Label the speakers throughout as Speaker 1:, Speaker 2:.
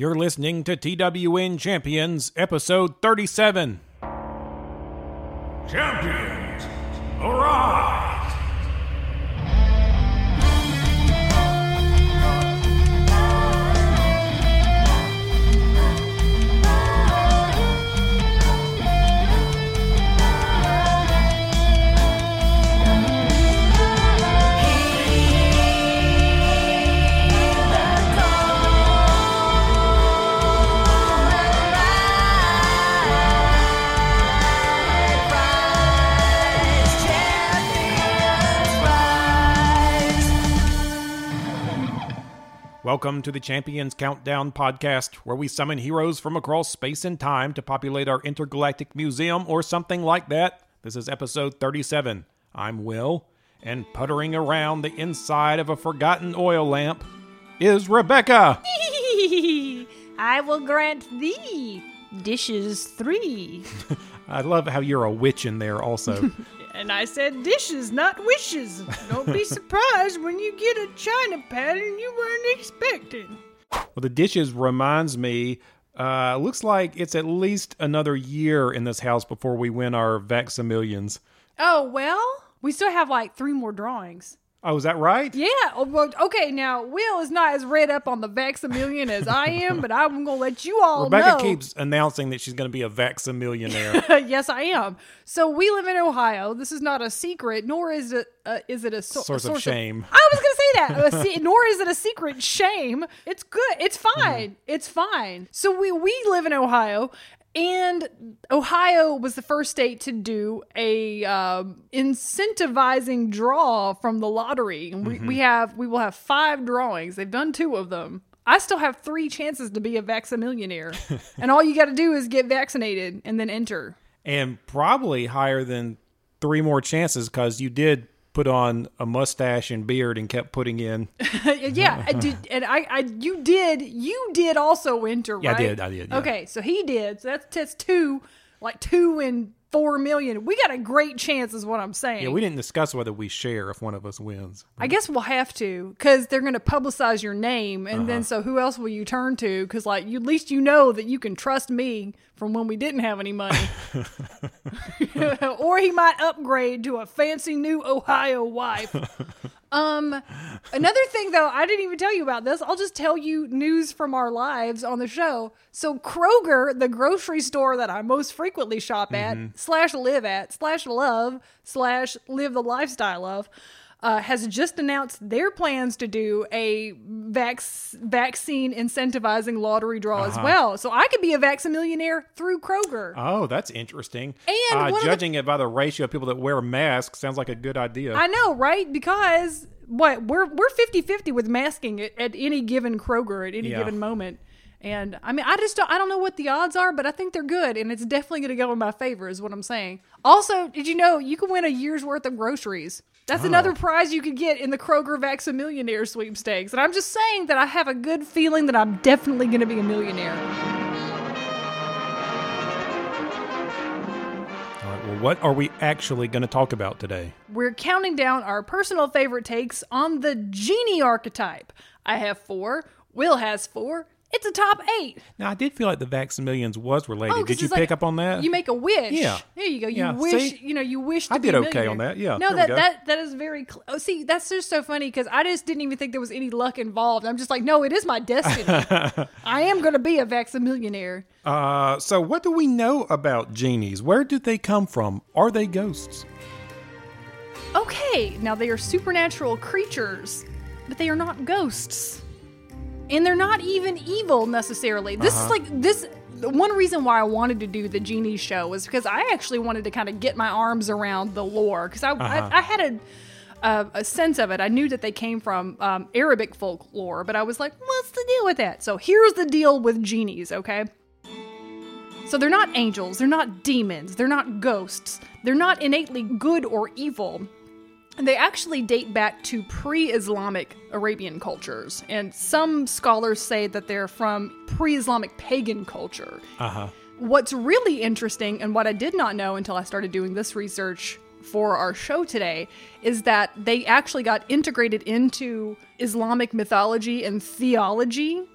Speaker 1: You're listening to TWN Champions, episode 37.
Speaker 2: Champions, arise!
Speaker 1: Welcome to the Champions Countdown podcast, where we summon heroes from across space and time to populate our intergalactic museum or something like that. This is episode 37. I'm Will, and puttering around the inside of a forgotten oil lamp is Rebecca.
Speaker 3: I will grant thee dishes three.
Speaker 1: I love how you're a witch in there also.
Speaker 3: and I said dishes, not wishes. Don't be surprised when you get a china pattern you weren't expecting.
Speaker 1: well, the dishes reminds me. Uh, looks like it's at least another year in this house before we win our Vaxamillions.
Speaker 3: Oh, well, we still have like three more drawings.
Speaker 1: Oh, is that right?
Speaker 3: Yeah. Oh, well, okay, now Will is not as read up on the Vaxamillion as I am, but I'm going to let you all
Speaker 1: Rebecca
Speaker 3: know.
Speaker 1: keeps announcing that she's going to be a Vaxamillionaire.
Speaker 3: yes, I am. So we live in Ohio. This is not a secret, nor is it uh, is it a, so-
Speaker 1: Source
Speaker 3: a
Speaker 1: of shame.
Speaker 3: I was going to say that. Se- nor is it a secret shame. It's good. It's fine. It's fine. So we we live in Ohio. And Ohio was the first state to do a um, incentivizing draw from the lottery. And we, we have we will have five drawings. They've done two of them. I still have three chances to be a Vaxamillionaire, and all you got to do is get vaccinated and then enter.
Speaker 1: and probably higher than three more chances because you did put on a mustache and beard and kept putting in.
Speaker 3: yeah, I did, and I, I, you did, you did also enter, right?
Speaker 1: Yeah, I did, I did, yeah.
Speaker 3: Okay, so he did. So that's that's two, like two and four million. We got a great chance, is what I'm saying.
Speaker 1: Yeah, we didn't discuss whether we share if one of us wins.
Speaker 3: I guess we'll have to because they're going to publicize your name, and
Speaker 1: Uh-huh.
Speaker 3: then so who else will you turn to? Because like you, at least you know that you can trust me from when we didn't have any money, or he might upgrade to a fancy new Ohio wife. Um, another thing though, I didn't even tell you about this. I'll just tell you news from our lives on the show. So Kroger, the grocery store that I most frequently shop at, slash live at, slash love, slash live the lifestyle of, uh, has just announced their plans to do a vac- vaccine incentivizing lottery draw as well. So I could be a vaccine millionaire through Kroger.
Speaker 1: Oh, that's interesting.
Speaker 3: And
Speaker 1: uh,
Speaker 3: of the-
Speaker 1: judging it by the ratio of people that wear masks sounds like a good idea.
Speaker 3: I know, right? Because what we're we're 50-50 with masking at, at any given Kroger at any
Speaker 1: Yeah.
Speaker 3: given moment. And I mean, I just don't, I don't know what the odds are, but I think they're good, and it's definitely going to go in my favor, is what I'm saying. Also, did you know you can win a year's worth of groceries? That's another prize you could get in the Kroger Vaxamillionaire sweepstakes. And I'm just saying that I have a good feeling that I'm definitely going to be a millionaire.
Speaker 1: All right, well, what are we actually going to talk about today?
Speaker 3: We're counting down our personal favorite takes on the genie archetype. I have four. Will has four. It's a top eight.
Speaker 1: Now, I did feel like the Vaxamillions was related.
Speaker 3: Oh,
Speaker 1: did you
Speaker 3: it's
Speaker 1: pick up on that?
Speaker 3: You make a wish.
Speaker 1: Yeah.
Speaker 3: There you go. You
Speaker 1: Yeah,
Speaker 3: wish.
Speaker 1: see?
Speaker 3: You know. You wish. To
Speaker 1: I did okay on that, yeah,
Speaker 3: No, that that that is very. Cl- oh, see, that's just so funny because I just didn't even think there was any luck involved. I'm just like, no, it is my destiny. I am going to be a vaxamillionaire.
Speaker 1: uh, so, what do we know about genies? Where did they come from? Are they ghosts?
Speaker 3: Okay, now they are supernatural creatures, but they are not ghosts. And they're not even evil necessarily. This
Speaker 1: Uh-huh.
Speaker 3: is like this one reason why I wanted to do the genie show was because I actually wanted to kind of get my arms around the lore because I,
Speaker 1: Uh-huh.
Speaker 3: I I had a a, a sense of it. I knew that they came from um, Arabic folklore, but I was like, what's the deal with that? So here's the deal with genies, okay? So they're not angels, they're not demons, they're not ghosts, they're not innately good or evil. They actually date back to pre Islamic Arabian cultures. And some scholars say that they're from pre Islamic pagan culture.
Speaker 1: Uh huh.
Speaker 3: What's really interesting, and what I did not know until I started doing this research for our show today, is that they actually got integrated into Islamic mythology and theology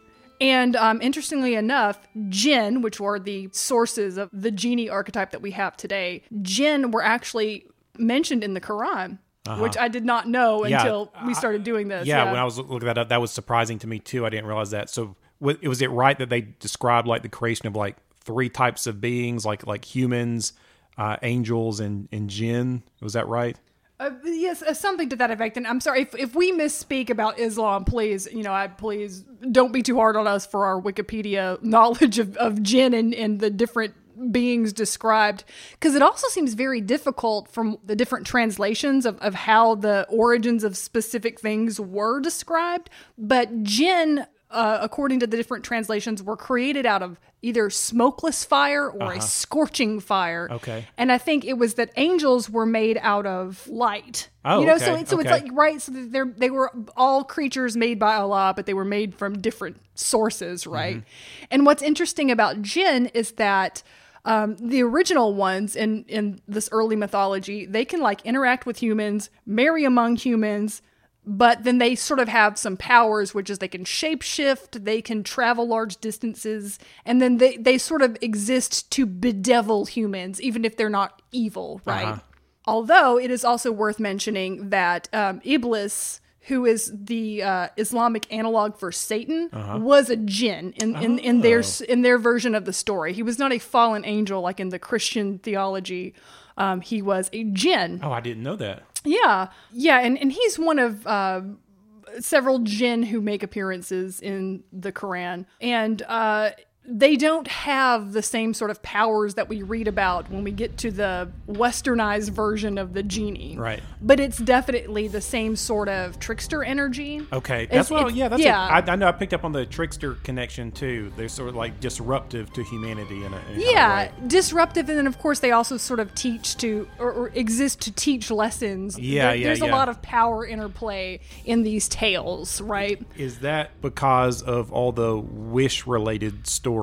Speaker 3: And um, interestingly enough, jinn, which were the sources of the genie archetype that we have today, jinn were actually mentioned in the Quran, which I did not know
Speaker 1: Uh-huh. Yeah,
Speaker 3: until we started doing this.
Speaker 1: Yeah, when I was looking that up, that was surprising to me too. I didn't realize that. So, wa- was it right that they described like the creation of like three types of beings, like like humans, uh, angels, and and jinn? Was that right?
Speaker 3: Uh, yes, uh, something to that effect. And I'm sorry if, if we misspeak about Islam. Please, you know, I please don't be too hard on us for our Wikipedia knowledge of, of jinn and, and the different beings described because it also seems very difficult from the different translations of, of how the origins of specific things were described but jinn uh, according to the different translations were created out of either smokeless fire or a scorching fire
Speaker 1: Uh-huh. Okay.
Speaker 3: and I think it was that angels were made out of light.
Speaker 1: Oh,
Speaker 3: you know, so
Speaker 1: okay,
Speaker 3: it's so it's like right. So they're they were all creatures made by Allah, but they were made from different sources, right?
Speaker 1: Mm-hmm.
Speaker 3: And what's interesting about jinn is that. Um, the original ones in in this early mythology, they can like interact with humans, marry among humans, but then they sort of have some powers, which is they can shapeshift, they can travel large distances, and then they, they sort of exist to bedevil humans, even if they're not evil, right? Although it is also worth mentioning that um, Iblis, who is the uh, Islamic analog for Satan, was a jinn in, in, in their in their version of the story. He was not a fallen angel like in the Christian theology. Um, he was a jinn.
Speaker 1: Oh, I didn't know that.
Speaker 3: Yeah, yeah, and and he's one of uh, several jinn who make appearances in the Quran, and uh, they don't have the same sort of powers that we read about when we get to the westernized version of the genie.
Speaker 1: Right.
Speaker 3: But it's definitely the same sort of trickster energy.
Speaker 1: Okay,
Speaker 3: It's-
Speaker 1: that's well.
Speaker 3: it's-
Speaker 1: Yeah, that's.
Speaker 3: yeah.
Speaker 1: A, I, I know. I picked up on the trickster connection too. They're sort of like disruptive to humanity in a, in a kind of
Speaker 3: Yeah, disruptive, and then of course they also sort of teach to or, or exist to teach lessons.
Speaker 1: Yeah,
Speaker 3: There-
Speaker 1: yeah,
Speaker 3: There's a lot of power interplay in these tales, right?
Speaker 1: Is that because of all the wish-related stories?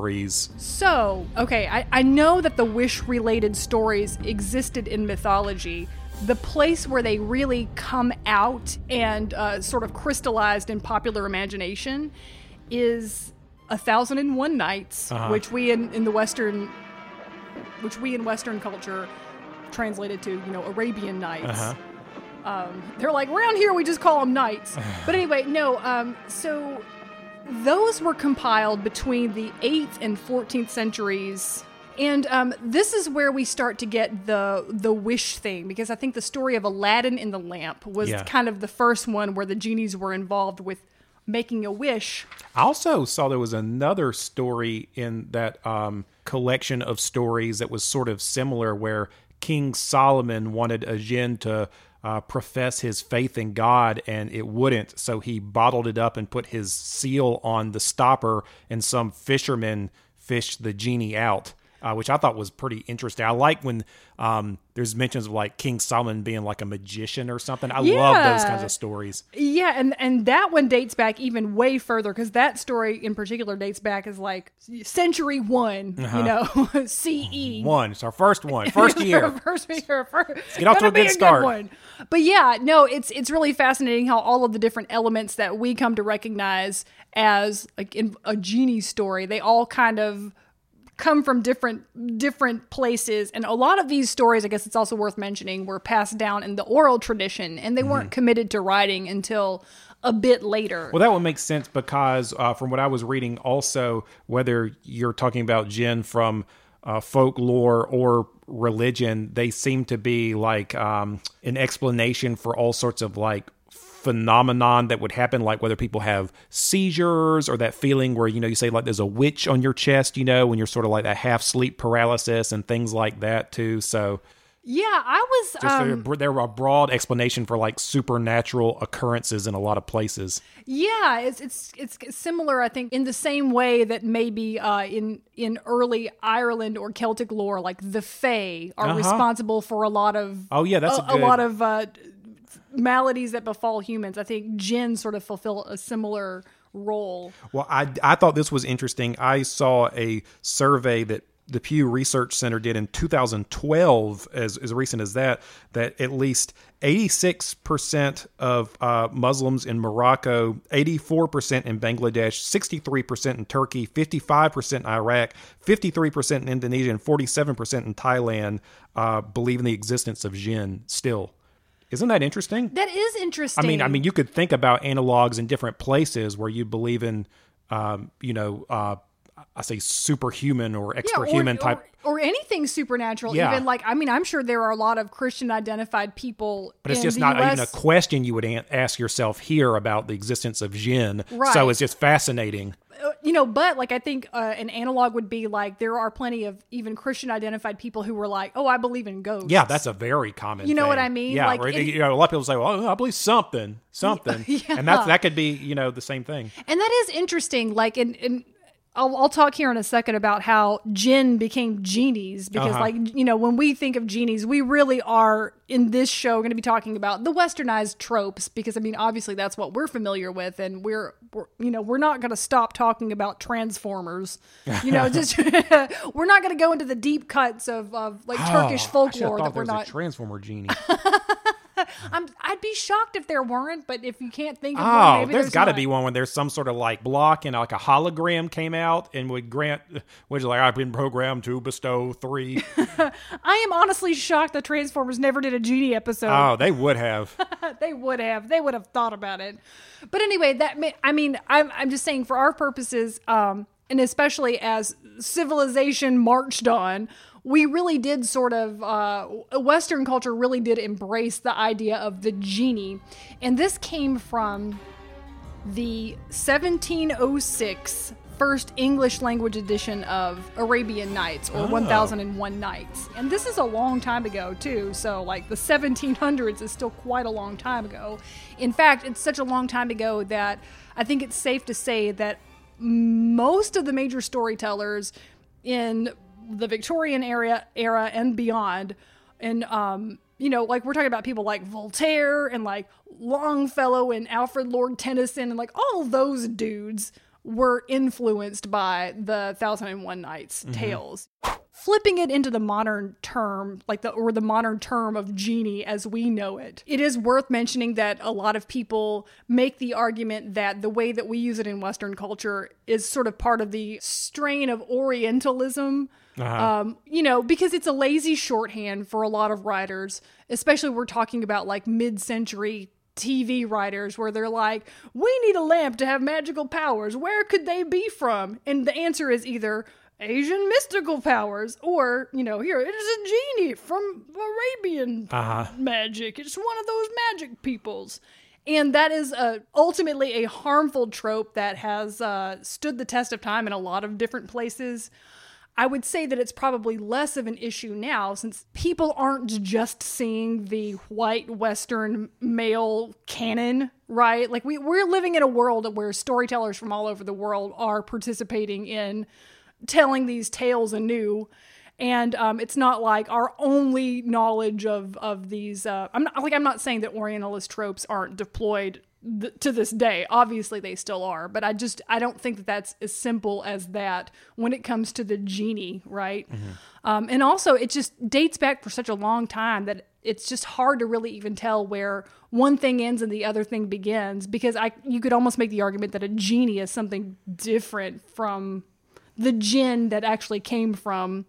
Speaker 3: So, okay, I, I know that the wish related stories existed in mythology. The place where they really come out and uh, sort of crystallized in popular imagination is A Thousand and One Nights, which we in, in the Western, which we in Western culture translated to, you know, Arabian Nights. Um, they're like, around here we just call them nights. but anyway, no, um, so those were compiled between the 8th and 14th centuries. And um, this is where we start to get the the wish thing because I think the story of Aladdin in the lamp was
Speaker 1: Yeah.
Speaker 3: kind of the first one where the genies were involved with making a wish.
Speaker 1: I also saw there was another story in that um, collection of stories that was sort of similar, where King Solomon wanted a jinn to uh, profess his faith in God, and it wouldn't, so he bottled it up and put his seal on the stopper, and some fishermen fished the genie out. Uh, which I thought was pretty interesting. I like when um, there's mentions of like King Solomon being like a magician or something. I love those kinds of stories.
Speaker 3: Yeah, and and that one dates back even way further because that story in particular dates back as like century one, you know, CE.
Speaker 1: One, it's our first one, first year.
Speaker 3: first year, first,
Speaker 1: get off to a good
Speaker 3: be
Speaker 1: start.
Speaker 3: one. But yeah, no, it's it's really fascinating how all of the different elements that we come to recognize as like in a genie story, they all kind of come from different different places. And a lot of these stories i guess it's also worth mentioning were passed down in the oral tradition and they weren't committed to writing until a bit later.
Speaker 1: Well, that would make sense because uh, from what I was reading, also whether you're talking about jinn from uh, folklore or religion, they seem to be like um, an explanation for all sorts of like phenomenon that would happen like whether people have seizures or that feeling where you know you say like there's a witch on your chest you know when you're sort of like that half sleep paralysis and things like that too so
Speaker 3: yeah i was
Speaker 1: just
Speaker 3: um,
Speaker 1: they're, they're a broad explanation for like supernatural occurrences in a lot of places
Speaker 3: Yeah, it's it's it's similar, I think, in the same way that maybe uh, in in early Ireland or Celtic lore, like the Fae are
Speaker 1: Uh-huh.
Speaker 3: responsible for a lot of
Speaker 1: Oh, yeah, that's
Speaker 3: a,
Speaker 1: a
Speaker 3: a lot of uh, maladies that befall humans. I think jinn sort of fulfill a similar role.
Speaker 1: Well, I, I thought this was interesting. I saw a survey that the Pew Research Center did in 2012, as as recent as that, that at least 86 percent of uh, Muslims in Morocco, 84 percent in Bangladesh, 63 percent in Turkey, 55 percent in Iraq, 53 percent in Indonesia, and 47 percent in Thailand uh, believe in the existence of jinn. Still, isn't that interesting?
Speaker 3: That is interesting.
Speaker 1: I mean, I mean, you could think about analogs in different places where you believe in, um, you know, uh, I say superhuman or extra
Speaker 3: or-
Speaker 1: human
Speaker 3: or,
Speaker 1: type.
Speaker 3: or, anything supernatural.
Speaker 1: Yeah.
Speaker 3: Even like, I mean, I'm sure there are a lot of Christian identified people.
Speaker 1: But it's just not
Speaker 3: US.
Speaker 1: even a question you would ask yourself here about the existence of jinn.
Speaker 3: Right.
Speaker 1: So it's just fascinating.
Speaker 3: Uh, you know, but like I think uh, an analog would be like there are plenty of even Christian identified people who were like, "Oh, I believe in ghosts."
Speaker 1: Yeah, that's a very common.
Speaker 3: You know what. I mean?
Speaker 1: Yeah,
Speaker 3: Like,
Speaker 1: or,
Speaker 3: it-
Speaker 1: you know, a lot of people say, "Well, I believe something, something,"
Speaker 3: Yeah.
Speaker 1: and that's that could be, you know, the same thing.
Speaker 3: and that is interesting. Like, in, in I'll, I'll talk here in a second about how jinn became genies because,
Speaker 1: Uh-huh.
Speaker 3: like, you know, when we think of genies, we really are in this show going to be talking about the westernized tropes because, I mean, obviously that's what we're familiar with, and we're, we're you know, we're not going to stop talking about transformers. You know, just we're not going to go into the deep cuts of, of like Turkish
Speaker 1: Oh, should've
Speaker 3: folklore that we're not.
Speaker 1: transformer genie.
Speaker 3: I'm, I'd be shocked if there weren't, but if you can't think of one,
Speaker 1: Oh,
Speaker 3: maybe
Speaker 1: there's got to be one when there's some sort of like block and like a hologram came out and would grant, which is like I've been programmed to bestow three.
Speaker 3: I am honestly shocked that Transformers never did a genie episode.
Speaker 1: oh, they would have.
Speaker 3: they would have. They would have thought about it. But anyway, that ma- I mean, I'm I'm just saying for our purposes, um, and especially as civilization marched on, we really did sort of uh, Western culture really did embrace the idea of the genie, and this came from the 1706 first English language edition of Arabian Nights or 1001 Nights. And this is a long time ago, too. So, like, the 1700s is still quite a long time ago. In fact, it's such a long time ago that I think it's safe to say that most of the major storytellers in the Victorian era, era and beyond, and um, you know, like we're talking about people like Voltaire and like Longfellow and Alfred Lord Tennyson and like all those dudes were influenced by the Thousand and One Nights tales. Flipping it into the modern term, like the or the modern term of genie as we know it, it is worth mentioning that a lot of people make the argument that the way that we use it in Western culture is sort of part of the strain of Orientalism. Um, you know, because it's a lazy shorthand for a lot of writers, especially we're talking about like mid-century TV writers where they're like, "We need a lamp to have magical powers. Where could they be from?" And the answer is either Asian mystical powers or, you know, here it is a genie from Arabian magic. It's one of those magic peoples. And that is uh, ultimately a harmful trope that has uh, stood the test of time in a lot of different places. I would say that it's probably less of an issue now since people aren't just seeing the white Western male canon, right? Like we, we're living in a world where storytellers from all over the world are participating in telling these tales anew. And um, it's not like our only knowledge of of these. Uh, I'm not like I'm not saying that Orientalist tropes aren't deployed th- to this day. Obviously, they still are, but I just I don't think that that's as simple as that when it comes to the genie, right? Um, and also, it just dates back for such a long time that it's just hard to really even tell where one thing ends and the other thing begins. Because I you could almost make the argument that a genie is something different from the jinn that actually came from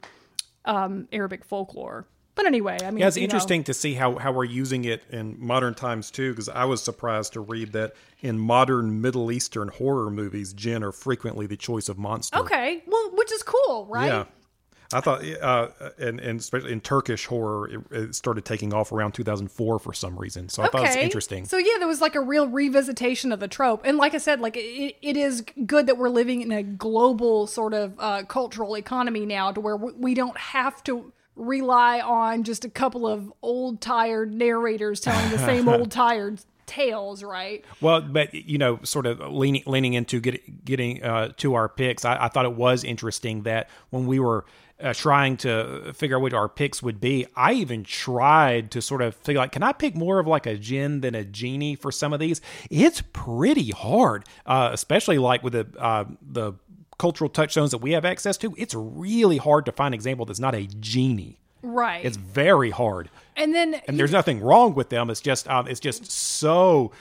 Speaker 3: um, Arabic folklore. But anyway, I mean,
Speaker 1: Yeah, it's
Speaker 3: you know.
Speaker 1: interesting to see how, how we're using it in modern times too, because I was surprised to read that in modern Middle Eastern horror movies, jinn are frequently the choice of monster.
Speaker 3: Okay, well, which is cool, right?
Speaker 1: Yeah. I thought, uh, and, and especially in Turkish horror, it, it started taking off around 2004 for some reason. So I thought it was interesting.
Speaker 3: So yeah, there was like a real revisitation of the trope, and like I said, like it, it is good that we're living in a global sort of uh, cultural economy now, to where we don't have to rely on just a couple of old tired narrators telling the same old tired tales, right?
Speaker 1: Well, but you know, sort of leaning leaning into get, getting uh, to our picks, I, I thought it was interesting that when we were uh, trying to figure out what our picks would be, I even tried to sort of figure like, can I pick more of like a jinn than a genie for some of these? It's pretty hard, uh, especially like with the uh, the cultural touchstones that we have access to, it's really hard to find an example that's not a genie.
Speaker 3: Right.
Speaker 1: It's very hard,
Speaker 3: and then
Speaker 1: and there's nothing wrong with them. It's just um, it's just so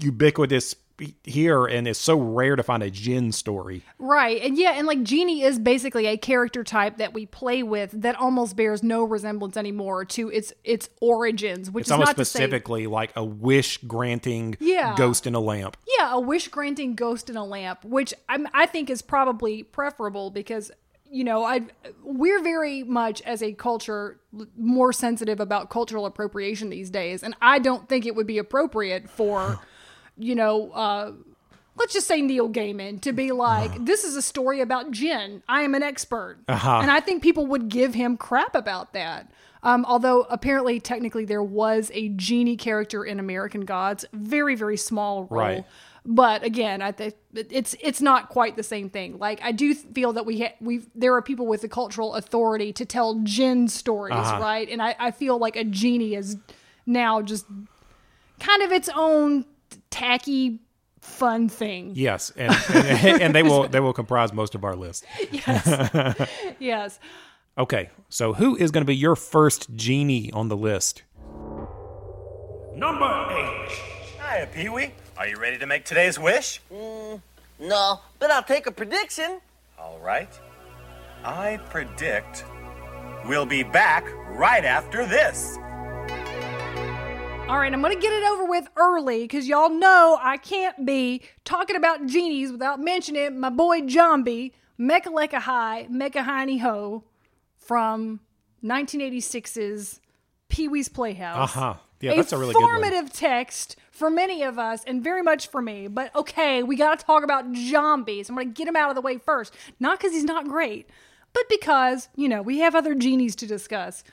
Speaker 1: ubiquitous here, and it's so rare to find a jinn story.
Speaker 3: Right. And yeah, and like Genie is basically a character type that we play with that almost bears no resemblance anymore to its its origins, which
Speaker 1: It's
Speaker 3: is
Speaker 1: almost
Speaker 3: not to say
Speaker 1: specifically like a wish granting
Speaker 3: Yeah.
Speaker 1: ghost in a lamp.
Speaker 3: Yeah, a wish granting ghost in a lamp, which I'm, I think is probably preferable because you know I we're very much as a culture more sensitive about cultural appropriation these days, and I don't think it would be appropriate for you know. uh Let's just say Neil Gaiman to be like, this is a story about jinn. I am an expert. And I think people would give him crap about that. Um, although apparently, technically, there was a genie character in American Gods, very, very small role.
Speaker 1: Right.
Speaker 3: But again, I think it's it's not quite the same thing. Like I do feel that we ha- we there are people with the cultural authority to tell jinn stories, right? And I, I feel like a genie is now just kind of its own tacky, fun thing.
Speaker 1: Yes, and, and and they will they will comprise most of our list.
Speaker 3: Yes. Yes.
Speaker 1: Okay, so who is going to be your first genie on the list?
Speaker 2: Number eight.
Speaker 4: Hiya, Pee Wee. Are you ready to make today's wish?
Speaker 5: Mm, no, but I'll take a prediction.
Speaker 4: All right. I predict we'll be back right after this.
Speaker 3: All right, I'm going to get it over with early because y'all know I can't be talking about genies without mentioning my boy Jambi, Mecha Leka High, Mecha Hiney Ho from 1986's Pee Wee's Playhouse.
Speaker 1: Uh-huh. Yeah, that's a really good one.
Speaker 3: formative text for many of us and very much for me. But okay, we got to talk about zombies. I'm going to get him out of the way first. Not because he's not great, but because, you know, we have other genies to discuss.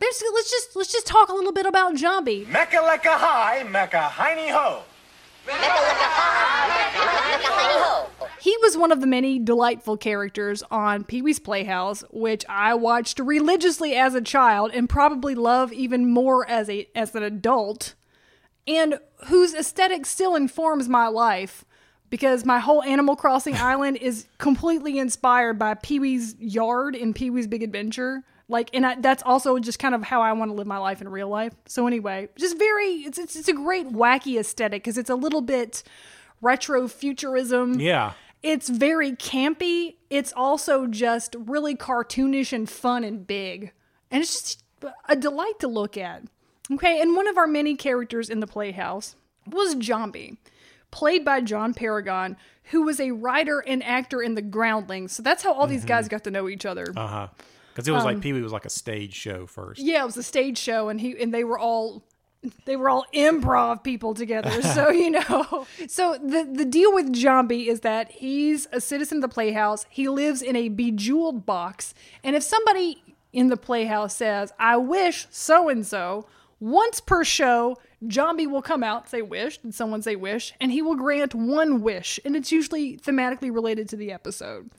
Speaker 3: Basically, let's just let's just talk a little bit about Jambi.
Speaker 4: Mecca lecca hi, mecca hiney ho.
Speaker 3: He was one of the many delightful characters on Pee Wee's Playhouse, which I watched religiously as a child and probably love even more as a as an adult, and whose aesthetic still informs my life because my whole Animal Crossing island is completely inspired by Pee Wee's yard in Pee Wee's Big Adventure. Like, and I, that's also just kind of how I want to live my life in real life. So anyway, just very, it's it's, it's a great wacky aesthetic because it's a little bit retro futurism.
Speaker 1: Yeah.
Speaker 3: It's very campy. It's also just really cartoonish and fun and big. And it's just a delight to look at. Okay, and one of our many characters in the Playhouse was Jambi, played by John Paragon, who was a writer and actor in The Groundlings. So that's how all these guys got to know each other.
Speaker 1: Uh huh. Because it was
Speaker 3: Um,
Speaker 1: like Pee Wee was like a stage show first.
Speaker 3: Yeah, it was a stage show, and he and they were all they were all improv people together. So you know, so the the deal with Jambi is that he's a citizen of the Playhouse. He lives in a bejeweled box, and if somebody in the Playhouse says, "I wish so and so," once per show, Jambi will come out say "wish," and someone say "wish," and he will grant one wish, and it's usually thematically related to the episode.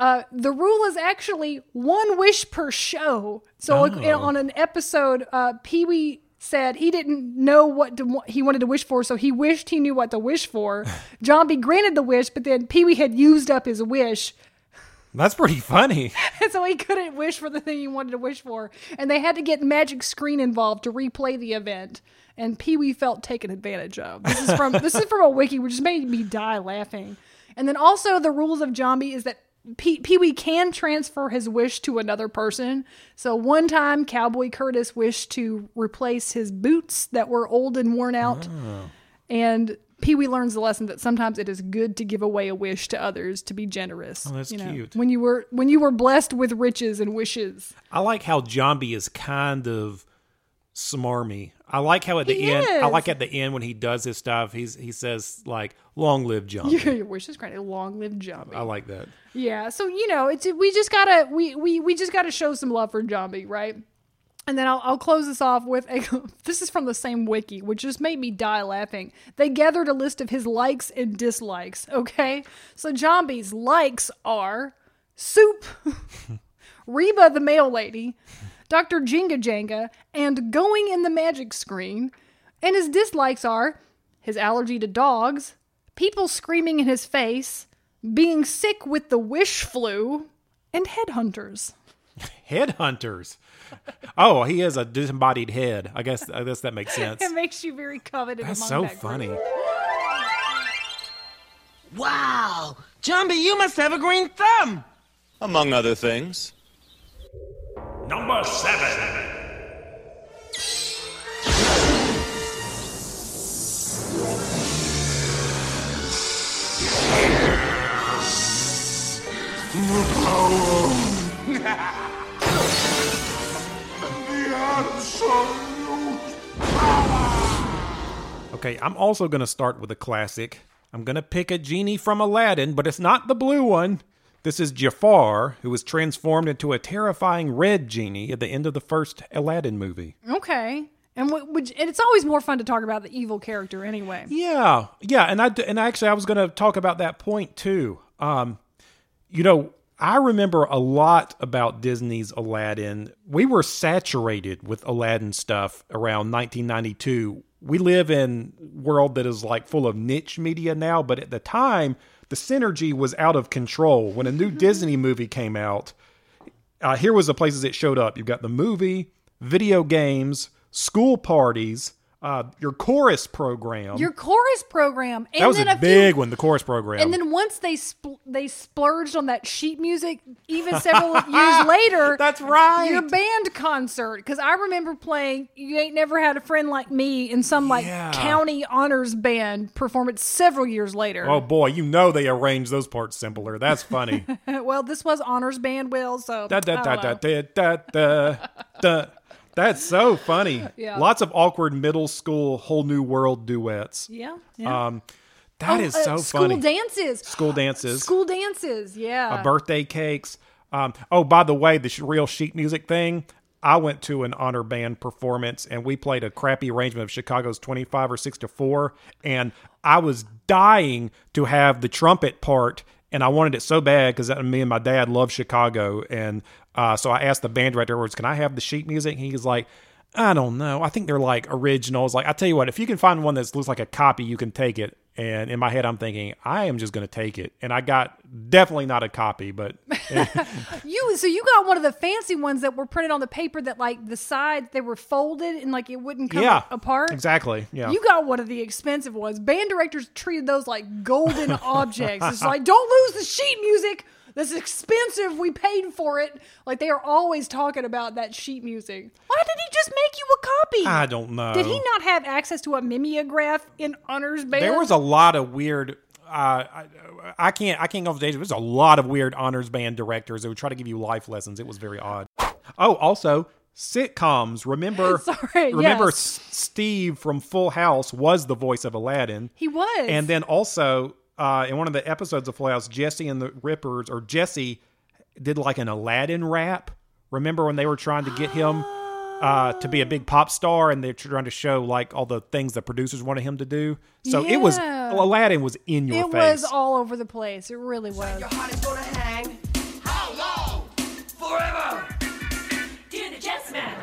Speaker 3: Uh, the rule is actually one wish per show. So like,
Speaker 1: Oh.
Speaker 3: on an episode, uh, Pee Wee said he didn't know what to, he wanted to wish for, so he wished he knew what to wish for. Jambi granted the wish, but then Pee Wee had used up his wish,
Speaker 1: That's pretty funny.
Speaker 3: and so he couldn't wish for the thing he wanted to wish for, and they had to get Magic Screen involved to replay the event. And Pee Wee felt taken advantage of. This is from this is from a wiki, which just made me die laughing. And then also the rules of Jambi is that Pee Wee can transfer his wish to another person. So one time, Cowboy Curtis wished to replace his boots that were old and worn out, oh. and Pee Wee learns the lesson that sometimes it is good to give away a wish to others to be generous.
Speaker 1: Oh, that's
Speaker 3: you know,
Speaker 1: cute.
Speaker 3: When you were when you were blessed with riches and wishes.
Speaker 1: I like how Jambi is kind of smarmy. I like how at the
Speaker 3: He
Speaker 1: end, I like at the end when he does his stuff, he's he says like "Long live Jambi."
Speaker 3: Your wish is granted. Long live Jambi.
Speaker 1: I like that.
Speaker 3: Yeah, so you know, it's we just gotta we we we just gotta show some love for Jambi, right? And then I'll, I'll close this off with a. This is from the same wiki, which just made me die laughing. They gathered a list of his likes and dislikes. Okay, so Jambi's likes are soup, Reba the mail lady, Doctor Jenga Jenga, and going in the magic screen. And his dislikes are his allergy to dogs, people screaming in his face, being sick with the wish flu, and headhunters.
Speaker 1: Headhunters. Oh, he is a disembodied head. I guess I guess that makes sense.
Speaker 3: It makes you very coveted
Speaker 1: That's
Speaker 3: among
Speaker 1: so
Speaker 3: that group.
Speaker 1: funny.
Speaker 5: Wow! Jambi, you must have a green thumb!
Speaker 4: Among other things.
Speaker 2: Number seven.
Speaker 1: Okay, I'm also going to start with a classic. I'm going to pick a genie from Aladdin, but it's not the blue one. This is Jafar, who was transformed into a terrifying red genie at the end of the first Aladdin movie.
Speaker 3: Okay. And what would and it's always more fun to talk about the evil character anyway.
Speaker 1: Yeah, yeah, and I and actually I was going to talk about that point too. Um, you know, I remember a lot about Disney's Aladdin. We were saturated with Aladdin stuff around 1992. We live in a world that is like full of niche media now, but at the time, the synergy was out of control. When a new Disney movie came out, uh, here was the places it showed up. You've got the movie, video games, school parties, uh, your chorus program.
Speaker 3: Your chorus program, and
Speaker 1: that was
Speaker 3: then
Speaker 1: a,
Speaker 3: a
Speaker 1: big
Speaker 3: few,
Speaker 1: one, the chorus program.
Speaker 3: And then once they spl- they splurged on that sheet music, even several years later,
Speaker 1: That's right.
Speaker 3: Your band concert, because I remember playing "You Ain't Never Had a Friend Like Me" in some like
Speaker 1: Yeah.
Speaker 3: county honors band performance several years later.
Speaker 1: oh boy, you know they arranged those parts simpler. That's funny.
Speaker 3: well, this was honors band, Will. So
Speaker 1: da, da, da,
Speaker 3: don't
Speaker 1: da,
Speaker 3: know.
Speaker 1: da, da, da, da. That's so funny.
Speaker 3: Yeah.
Speaker 1: Lots of awkward middle school whole new world duets.
Speaker 3: yeah, yeah.
Speaker 1: Um, that
Speaker 3: Oh,
Speaker 1: is
Speaker 3: uh,
Speaker 1: so
Speaker 3: school
Speaker 1: funny.
Speaker 3: School dances,
Speaker 1: School dances.
Speaker 3: school dances. Yeah,
Speaker 1: uh, birthday cakes. Um, oh, by the way, the sh- real sheet music thing. I went to an honor band performance and we played a crappy arrangement of Chicago's 25 or 6 to 4 and I was dying to have the trumpet part and I wanted it so bad because me and my dad love Chicago and uh, so I asked the band director afterwards, can I have the sheet music? And he's like, I don't know. I think they're like originals. Like I tell you what, if you can find one that looks like a copy, you can take it. And in my head, I'm thinking, I am just going to take it. And I got definitely not a copy, but
Speaker 3: You so you got one of the fancy ones that were printed on the paper that like the sides they were folded and like it wouldn't come
Speaker 1: yeah,
Speaker 3: apart.
Speaker 1: Exactly. Yeah.
Speaker 3: You got one of the expensive ones. Band directors treated those like golden objects. It's like don't lose the sheet music. This is expensive. We paid for it. Like they are always talking about that sheet music. Why did he just make you a copy?
Speaker 1: I don't know.
Speaker 3: Did he not have access to a mimeograph in honors band?
Speaker 1: There was a lot of weird. Uh, I, I can't. I can't go off the stage. There's a lot of weird honors band directors that would try to give you life lessons. It was very odd. Oh, also sitcoms. Remember?
Speaker 3: Sorry,
Speaker 1: Remember,
Speaker 3: yes.
Speaker 1: S- Steve from Full House was the voice of Aladdin.
Speaker 3: He was.
Speaker 1: And then also uh, in one of the episodes of Full House, Jesse and the Rippers, or Jesse, did like an Aladdin rap. Remember when they were trying to get him uh, to be a big pop star, and they're trying to show like all the things the producers wanted him to do. So it was Aladdin was in your
Speaker 3: it
Speaker 1: face.
Speaker 3: It was all over the place. It really was.
Speaker 5: heart is gonna hang. How long? Forever!
Speaker 6: Do the chess man.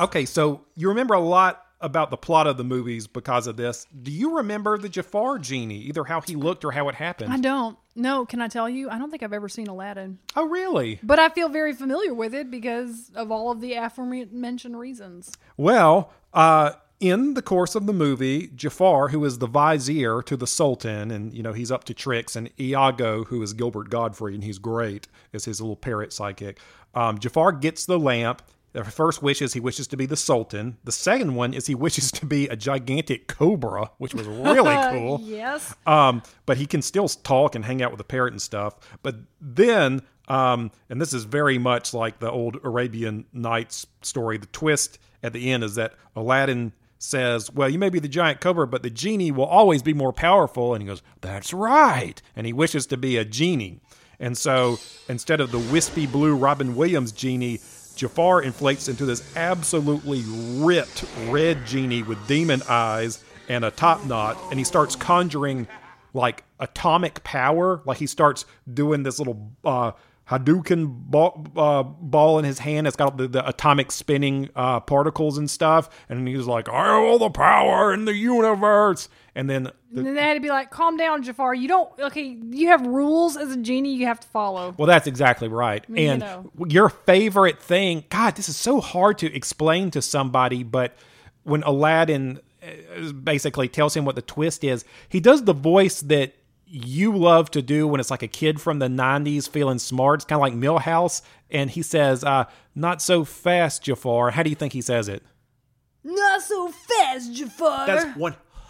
Speaker 1: okay, so you remember a lot about the plot of the movies because of this. Do you remember the Jafar genie, either how he looked or how it happened?
Speaker 3: I don't. No, can I tell you? I don't think I've ever seen Aladdin.
Speaker 1: oh, really?
Speaker 3: But I feel very familiar with it because of all of the aforementioned reasons.
Speaker 1: Well, uh, in the course of the movie, Jafar, who is the vizier to the Sultan, and you know he's up to tricks, and Iago, who is Gilbert Gottfried, and he's great, is his little parrot psychic. Um, Jafar gets the lamp. The first wish is he wishes to be the Sultan. The second one is he wishes to be a gigantic cobra, which was really cool.
Speaker 3: Yes.
Speaker 1: Um, but he can still talk and hang out with the parrot and stuff. But then, um, and this is very much like the old Arabian Nights story. The twist at the end is that Aladdin says, "Well, you may be the giant cobra, but the genie will always be more powerful." And he goes, "That's right." And he wishes to be a genie. And so instead of the wispy blue Robin Williams genie, Jafar inflates into this absolutely ripped red genie with demon eyes and a top knot, and he starts conjuring like atomic power. Like he starts doing this little uh, Hadouken ball, uh, ball in his hand. It's got the, the atomic spinning uh, particles and stuff. And he's like, I have all the power in the universe. And then
Speaker 3: And then they had to be like, calm down, Jafar. You don't, okay, you have rules as a genie you have to follow.
Speaker 1: Well, that's exactly right.
Speaker 3: mean, you
Speaker 1: and
Speaker 3: know.
Speaker 1: your favorite thing, God, this is so hard to explain to somebody, but when Aladdin uh, basically tells him what the twist is, he does the voice that you love to do when it's like a kid from the 90s feeling smart. It's kind of like Milhouse. And he says, uh, Not so fast, Jafar. How do you think he says it?
Speaker 3: Not so fast, Jafar.
Speaker 1: That's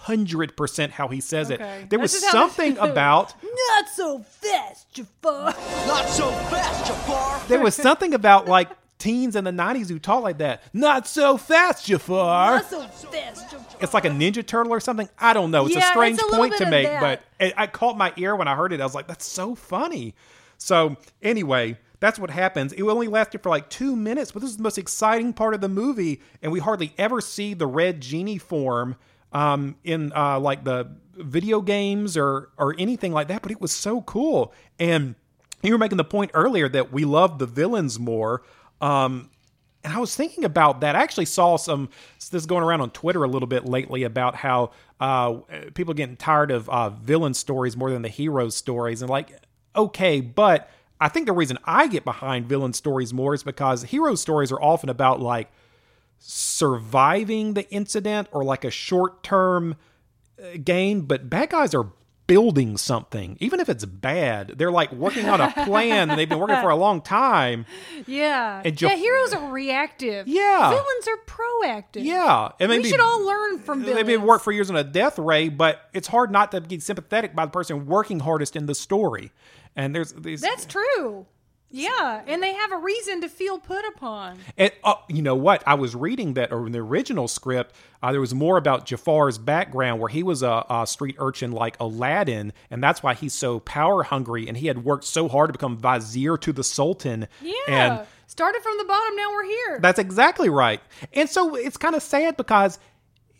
Speaker 1: 100% how he says
Speaker 3: Okay.
Speaker 1: it. There was
Speaker 3: That's just how they
Speaker 1: something about
Speaker 3: Not so fast, Jafar.
Speaker 5: Not so fast, Jafar.
Speaker 1: there was something about like teens in the 90s who talk like that. Not so fast, Jafar.
Speaker 3: Not so fast, Jafar.
Speaker 1: It's like a Ninja Turtle or something. I don't know. It's
Speaker 3: Yeah,
Speaker 1: a strange
Speaker 3: a
Speaker 1: point to make,
Speaker 3: that.
Speaker 1: but it, I caught my ear when I heard it. I was like, that's so funny. So, anyway, that's what happens. It only lasted for like two minutes, but this is the most exciting part of the movie, and we hardly ever see the red genie form um, in uh, like the video games or or anything like that. But it was so cool, and you were making the point earlier that we love the villains more. Um, and I was thinking about that. I actually saw some this is going around on Twitter a little bit lately about how uh, people getting tired of uh, villain stories more than the hero stories, and like, okay, but I think the reason I get behind villain stories more is because hero stories are often about like surviving the incident or like a short term gain, but bad guys are building something, even if it's bad. They're like working on a plan and they've been working for a long time.
Speaker 3: Yeah.
Speaker 1: And
Speaker 3: yeah, heroes are reactive.
Speaker 1: Yeah.
Speaker 3: Villains are proactive.
Speaker 1: Yeah, and
Speaker 3: We should all learn from villains.
Speaker 1: They've been worked for years on a death ray, but it's hard not to be sympathetic by the person working hardest in the story. And there's these.
Speaker 3: That's true. Yeah, and they have a reason to feel put upon.
Speaker 1: And, uh, you know what? I was reading that, or in the original script, uh, there was more about Jafar's background, where he was a, a street urchin like Aladdin, and that's why he's so power hungry, and he had worked so hard to become vizier to the Sultan.
Speaker 3: Yeah.
Speaker 1: And
Speaker 3: Started from the bottom, now we're here.
Speaker 1: that's exactly right. And so it's kind of sad because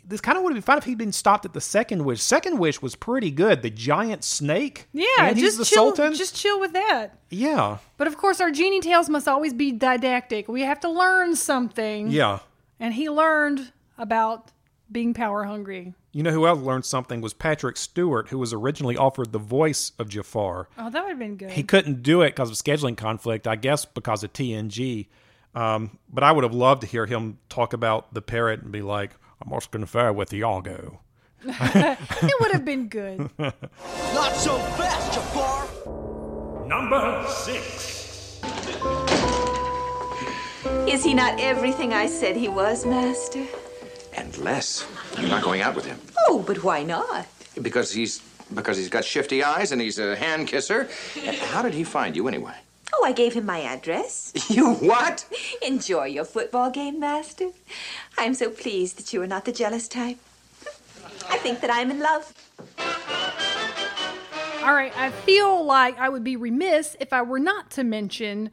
Speaker 1: this kind of would have been fun if he'd been stopped at the second wish. Second wish was pretty good. The giant snake.
Speaker 3: yeah,
Speaker 1: and he's
Speaker 3: just
Speaker 1: the
Speaker 3: chill
Speaker 1: Sultan.
Speaker 3: just chill with that.
Speaker 1: yeah,
Speaker 3: But of course our genie tales must always be didactic. We have to learn something.
Speaker 1: yeah.
Speaker 3: And he learned about being power hungry.
Speaker 1: You know who else learned something was Patrick Stewart, who was originally offered the voice of Jafar.
Speaker 3: Oh, that would have been good.
Speaker 1: He couldn't do it because of scheduling conflict, I guess because of TNG. Um, but I would have loved to hear him talk about the parrot and be like, I must confer with Iago.
Speaker 3: it would have been good.
Speaker 5: Not so fast, Jafar.
Speaker 2: Number six.
Speaker 7: Is he not everything I said he was, Master?
Speaker 8: And less. You're not going out with him.
Speaker 7: Oh, but why not?
Speaker 8: Because he's because he's got shifty eyes and he's a hand kisser. How did he find you anyway?
Speaker 7: Oh, I gave him my address.
Speaker 8: You what?
Speaker 7: Enjoy your football game, Master. I'm so pleased that you are not the jealous type. I think that I'm in love.
Speaker 3: All right, I feel like I would be remiss if I were not to mention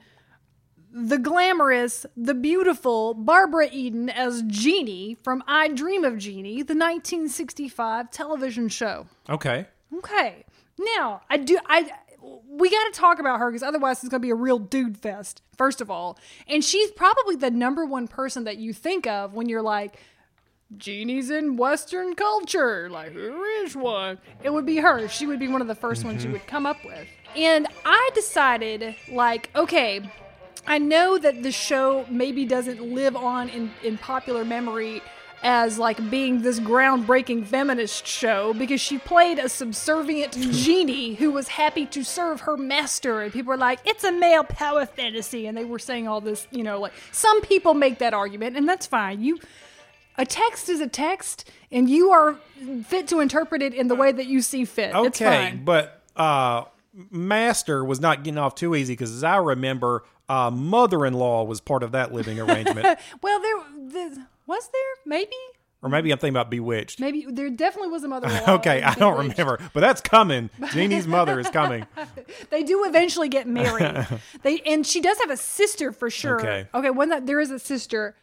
Speaker 3: the glamorous, the beautiful Barbara Eden as Jeannie from I Dream of Jeannie, the 1965 television show.
Speaker 1: Okay.
Speaker 3: Okay. Now, I do I we got to talk about her because otherwise it's going to be a real dude fest. First of all, and she's probably the number one person that you think of when you're like genies in Western culture. Like, who is one? It would be her. She would be one of the 1st ones you mm-hmm. would come up with. And I decided, like, okay, I know that the show maybe doesn't live on in, in popular memory as like being this groundbreaking feminist show because she played a subservient genie who was happy to serve her master. And people were like it's a male power fantasy. And they were saying all this you know like some people make that argument and that's fine. You a text is a text and you are fit to interpret it in the way that you see fit. It's
Speaker 1: Okay,
Speaker 3: fine.
Speaker 1: but uh, Master was not getting off too easy because, as I remember, uh, mother-in-law was part of that living arrangement,
Speaker 3: well there, there was there maybe
Speaker 1: or maybe I'm thinking about Bewitched.
Speaker 3: maybe there definitely was a mother-in-law
Speaker 1: Okay, I don't
Speaker 3: Bewitched.
Speaker 1: remember, but that's coming. Jeannie's mother is coming.
Speaker 3: They do eventually get married. they and she does have a sister for sure.
Speaker 1: Okay.
Speaker 3: Okay, one that there is a sister.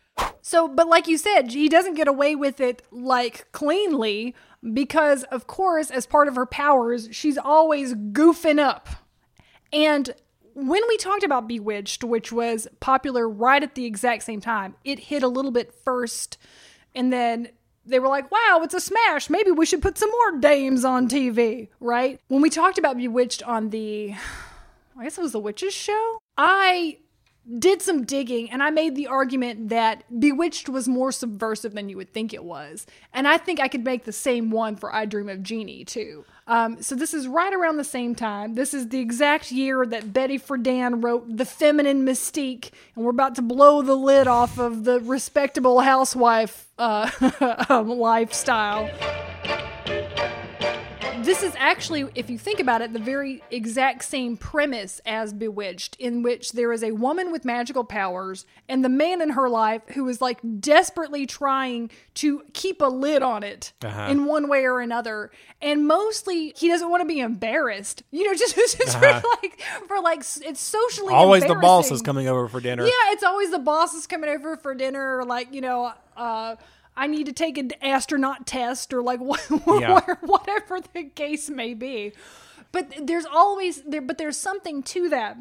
Speaker 3: So, but like you said, he doesn't get away with it like cleanly because, of course, as part of her powers, she's always goofing up. And when we talked about Bewitched, which was popular right at the exact same time, it hit a little bit first, and then they were like, wow, it's a smash. Maybe we should put some more dames on TV, right? When we talked about Bewitched on the, I guess it was the Witches show, I did some digging and I made the argument that Bewitched was more subversive than you would think it was. And I think I could make the same one for I Dream of Jeannie too. Um, so this is right around the same time. This is the exact year that Betty Friedan wrote The Feminine Mystique, and we're about to blow the lid off of the respectable housewife uh, um, lifestyle this is actually, if you think about it, the very exact same premise as Bewitched, in which there is a woman with magical powers and the man in her life who is like desperately trying to keep a lid on it
Speaker 1: Uh-huh.
Speaker 3: in one way or another. And mostly he doesn't want to be embarrassed. You know, just, just
Speaker 1: Uh-huh.
Speaker 3: for like, for like, it's socially
Speaker 1: Always the boss is coming over for dinner.
Speaker 3: Yeah, it's always the boss is coming over for dinner, or like you know, uh, I need to take an astronaut test, or like
Speaker 1: Yeah.
Speaker 3: whatever the case may be. But there's always there, but there's something to that.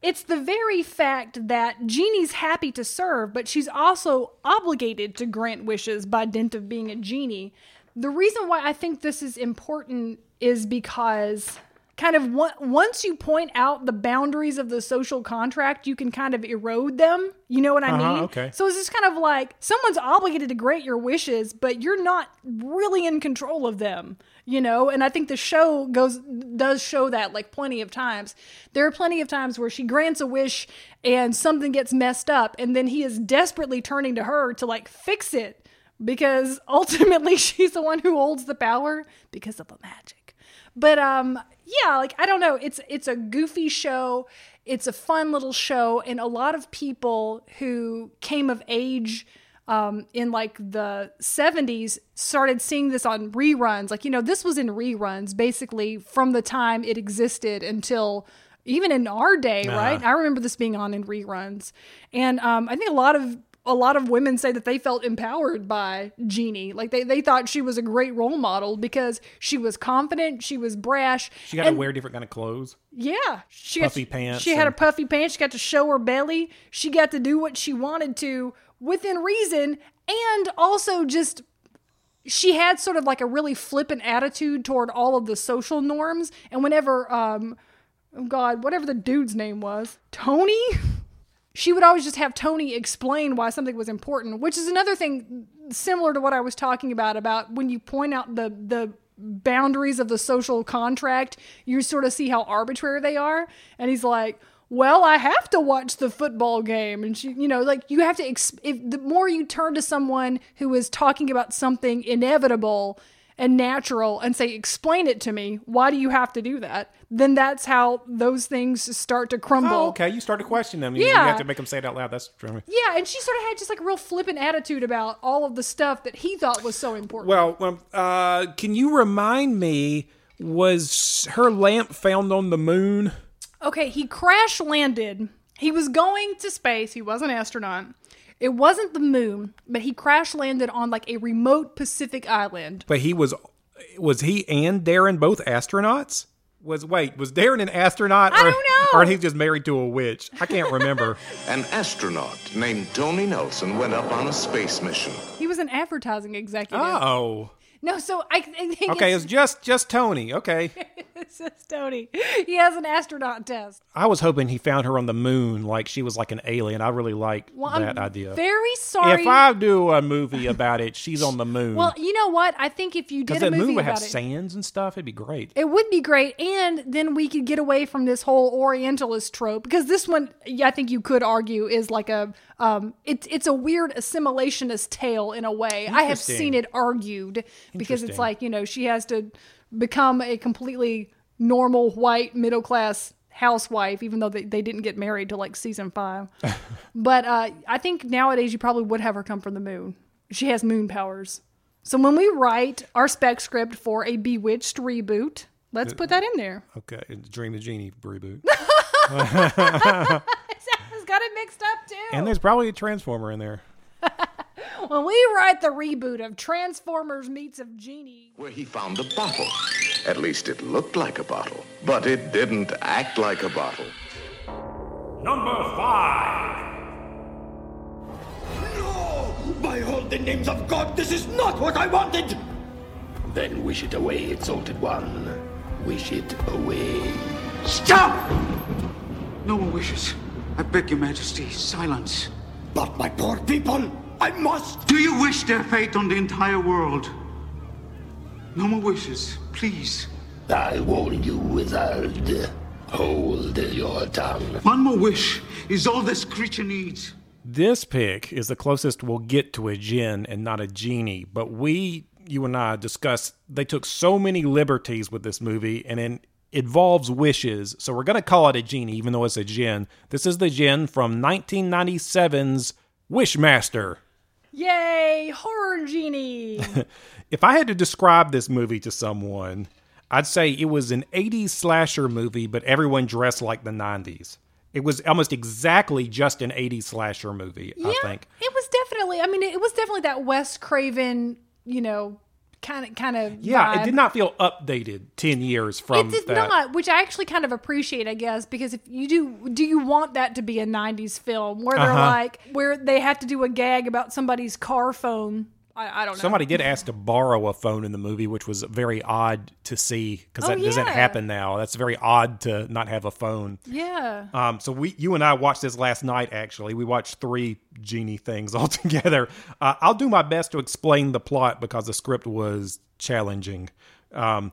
Speaker 3: It's the very fact that Jeannie's happy to serve, but she's also obligated to grant wishes by dint of being a genie. The reason why I think this is important is because kind of once you point out the boundaries of the social contract, you can kind of erode them. You know what I
Speaker 1: Uh-huh,
Speaker 3: mean?
Speaker 1: okay.
Speaker 3: So it's just kind of like someone's obligated to grant your wishes, but you're not really in control of them, you know? And I think the show goes does show that like plenty of times. There are plenty of times where she grants a wish and something gets messed up and then he is desperately turning to her to like fix it because ultimately she's the one who holds the power because of the magic. But um yeah, like I don't know, it's it's a goofy show. It's a fun little show and a lot of people who came of age um, in like the 70s started seeing this on reruns. Like, you know, this was in reruns basically from the time it existed until even in our day, right? I remember this being on in reruns. And um, I think a lot of a lot of women say that they felt empowered by Jeannie. Like they, they thought she was a great role model because she was confident, she was brash.
Speaker 1: She got to wear different kind of clothes.
Speaker 3: yeah, she
Speaker 1: Puffy
Speaker 3: got,
Speaker 1: pants
Speaker 3: She had a puffy pants. She got to show her belly. She got to do what she wanted to within reason, and also just she had sort of like a really flippant attitude toward all of the social norms. And whenever, um, oh God, whatever the dude's name was, Tony. She would always just have Tony explain why something was important, which is another thing similar to what I was talking about about when you point out the the boundaries of the social contract, you sort of see how arbitrary they are. And he's like, "Well, I have to watch the football game." And she, you know, like you have to ex- if the more you turn to someone who is talking about something inevitable and natural and say, "Explain it to me. Why do you have to do that?" Then that's how those things start to crumble.
Speaker 1: Oh, okay. You start to question them. You, you
Speaker 3: Yeah.
Speaker 1: have to make them say it out loud. That's true.
Speaker 3: Yeah, and she sort of had just like a real flippant attitude about all of the stuff that he thought was so important.
Speaker 1: Well, um, uh, can you remind me? Was her lamp found on the moon?
Speaker 3: okay, he crash landed. He was going to space. He was an astronaut. It wasn't the moon, but he crash landed on like a remote Pacific island.
Speaker 1: But he was. Was he and Darrin both astronauts? Was wait, was Darrin an astronaut?
Speaker 3: I
Speaker 1: or,
Speaker 3: don't know.
Speaker 1: Or he's just married to a witch? I can't remember.
Speaker 9: An astronaut named Tony Nelson went up on a space mission.
Speaker 3: He was an advertising executive.
Speaker 1: oh,
Speaker 3: No, so I, I think
Speaker 1: okay.
Speaker 3: it's,
Speaker 1: It's just just Tony. Okay.
Speaker 3: just Tony. He has an astronaut test.
Speaker 1: I was hoping he found her on the moon, like she was like an alien. I really like
Speaker 3: Well,
Speaker 1: that
Speaker 3: I'm
Speaker 1: idea.
Speaker 3: very sorry.
Speaker 1: If I do a movie about it, she's on the moon.
Speaker 3: well, you know what? I think if you did movie
Speaker 1: moon would have
Speaker 3: it,
Speaker 1: sands and stuff. It'd be great.
Speaker 3: It would be great, and then we could get away from this whole Orientalist trope because this one, I think you could argue, is like a um, it's it's a weird assimilationist tale in a way. I have seen it argued because it's like you know she has to become a completely normal white middle class housewife, even though they, they didn't get married till like season five. but uh, I think nowadays you probably would have her come from the moon. She has moon powers. So when we write our spec script for a Bewitched reboot, let's put that in there.
Speaker 1: Okay, Dream the Genie reboot.
Speaker 3: It's got it mixed up too.
Speaker 1: and there's probably a Transformer in there.
Speaker 3: When we write the reboot of Transformers Meets of Genie,
Speaker 9: Where he found a bottle. At least it looked like a bottle, but it didn't act like a bottle.
Speaker 2: Number five.
Speaker 10: No! By all the names of God, this is not what I wanted!
Speaker 11: Then wish it away, exalted one. Wish it away.
Speaker 12: Stop! No more wishes. I beg your majesty, silence.
Speaker 10: But my poor people, I must!
Speaker 12: Do you wish their fate on the entire world? No more wishes, please.
Speaker 11: I warn you, wizard. Hold your tongue.
Speaker 12: One more wish is all this creature needs.
Speaker 1: This pick is the closest we'll get to a djinn and not a genie, but we, you and I, discussed they took so many liberties with this movie and it involves wishes, so we're going to call it a genie, even though it's a djinn. This is the djinn from 1997's Wishmaster.
Speaker 3: Yay, horror genie.
Speaker 1: if I had to describe this movie to someone, I'd say it was an 80s slasher movie, but everyone dressed like the 90s. It was almost exactly just an 80s slasher movie,
Speaker 3: yeah,
Speaker 1: I think.
Speaker 3: It was definitely, I mean, it was definitely that Wes Craven, you know, kind of, kind of.
Speaker 1: Yeah,
Speaker 3: vibe.
Speaker 1: it did not feel updated 10 years from
Speaker 3: It did
Speaker 1: that.
Speaker 3: not, which I actually kind of appreciate, I guess, because if you do, do you want that to be a '90s film where they're
Speaker 1: Uh-huh.
Speaker 3: like, where they have to do a gag about somebody's car phone? I, I don't know.
Speaker 1: Somebody did ask to borrow a phone in the movie, which was very odd to see because
Speaker 3: Oh,
Speaker 1: that doesn't
Speaker 3: yeah.
Speaker 1: happen now. That's very odd to not have a phone.
Speaker 3: Yeah.
Speaker 1: Um, so we, you and I watched this last night. Actually, we watched three genie things all together. Uh, I'll do my best to explain the plot because the script was challenging. Um,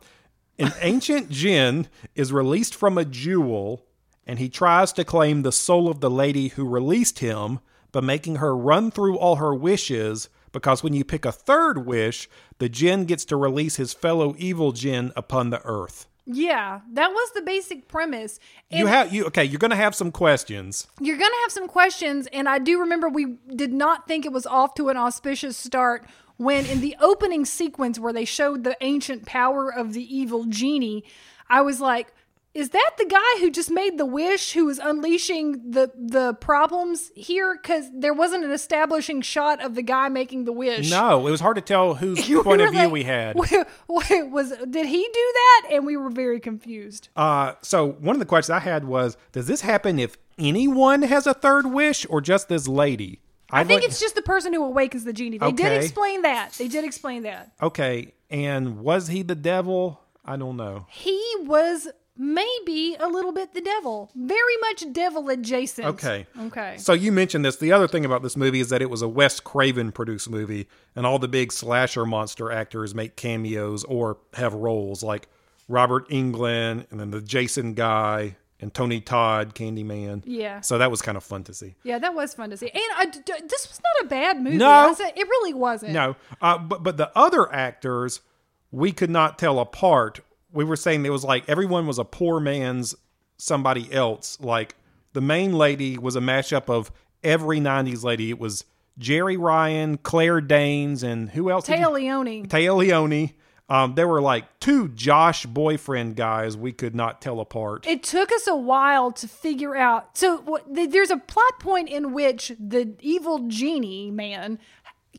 Speaker 1: an ancient jinn is released from a jewel, and he tries to claim the soul of the lady who released him by making her run through all her wishes. Because when you pick a third wish, the jinn gets to release his fellow evil jinn upon the earth.
Speaker 3: Yeah, that was the basic premise.
Speaker 1: You have you okay. You're going to have some questions.
Speaker 3: You're going to have some questions, and I do remember we did not think it was off to an auspicious start when, in the opening sequence where they showed the ancient power of the evil genie, I was like, is that the guy who just made the wish who was unleashing the the problems here? Because there wasn't an establishing shot of the guy making the wish.
Speaker 1: No, it was hard to tell whose
Speaker 3: You
Speaker 1: point of view
Speaker 3: like,
Speaker 1: we had.
Speaker 3: Wait, wait, was did he do that? And we were very confused.
Speaker 1: Uh, so one of the questions I had was, does this happen if anyone has a third wish or just this lady?
Speaker 3: I think
Speaker 1: looked-
Speaker 3: it's just the person who awakens the genie. They did explain that. They did explain that.
Speaker 1: okay. And was he the devil? I don't know.
Speaker 3: He was maybe a little bit the devil. Very much devil adjacent.
Speaker 1: Okay.
Speaker 3: Okay.
Speaker 1: So you mentioned this. The other thing about this movie is that it was a Wes Craven produced movie, and all the big slasher monster actors make cameos or have roles, like Robert Englund, and then the Jason guy, and Tony Todd, Candyman.
Speaker 3: Yeah.
Speaker 1: So that was kind of fun to see.
Speaker 3: yeah, that was fun to see. And I d d- this was not a bad movie.
Speaker 1: No.
Speaker 3: I said- it really wasn't.
Speaker 1: No, uh, but but the other actors we could not tell apart. We were saying it was like everyone was a poor man's somebody else. Like the main lady was a mashup of every '90s lady. It was Jeri Ryan, Claire Danes, and who else?
Speaker 3: Téa Leoni.
Speaker 1: Téa Leoni. Um, there were like two Josh boyfriend guys we could not tell apart.
Speaker 3: It took us a while to figure out. So what, th- there's a plot point in which the evil genie man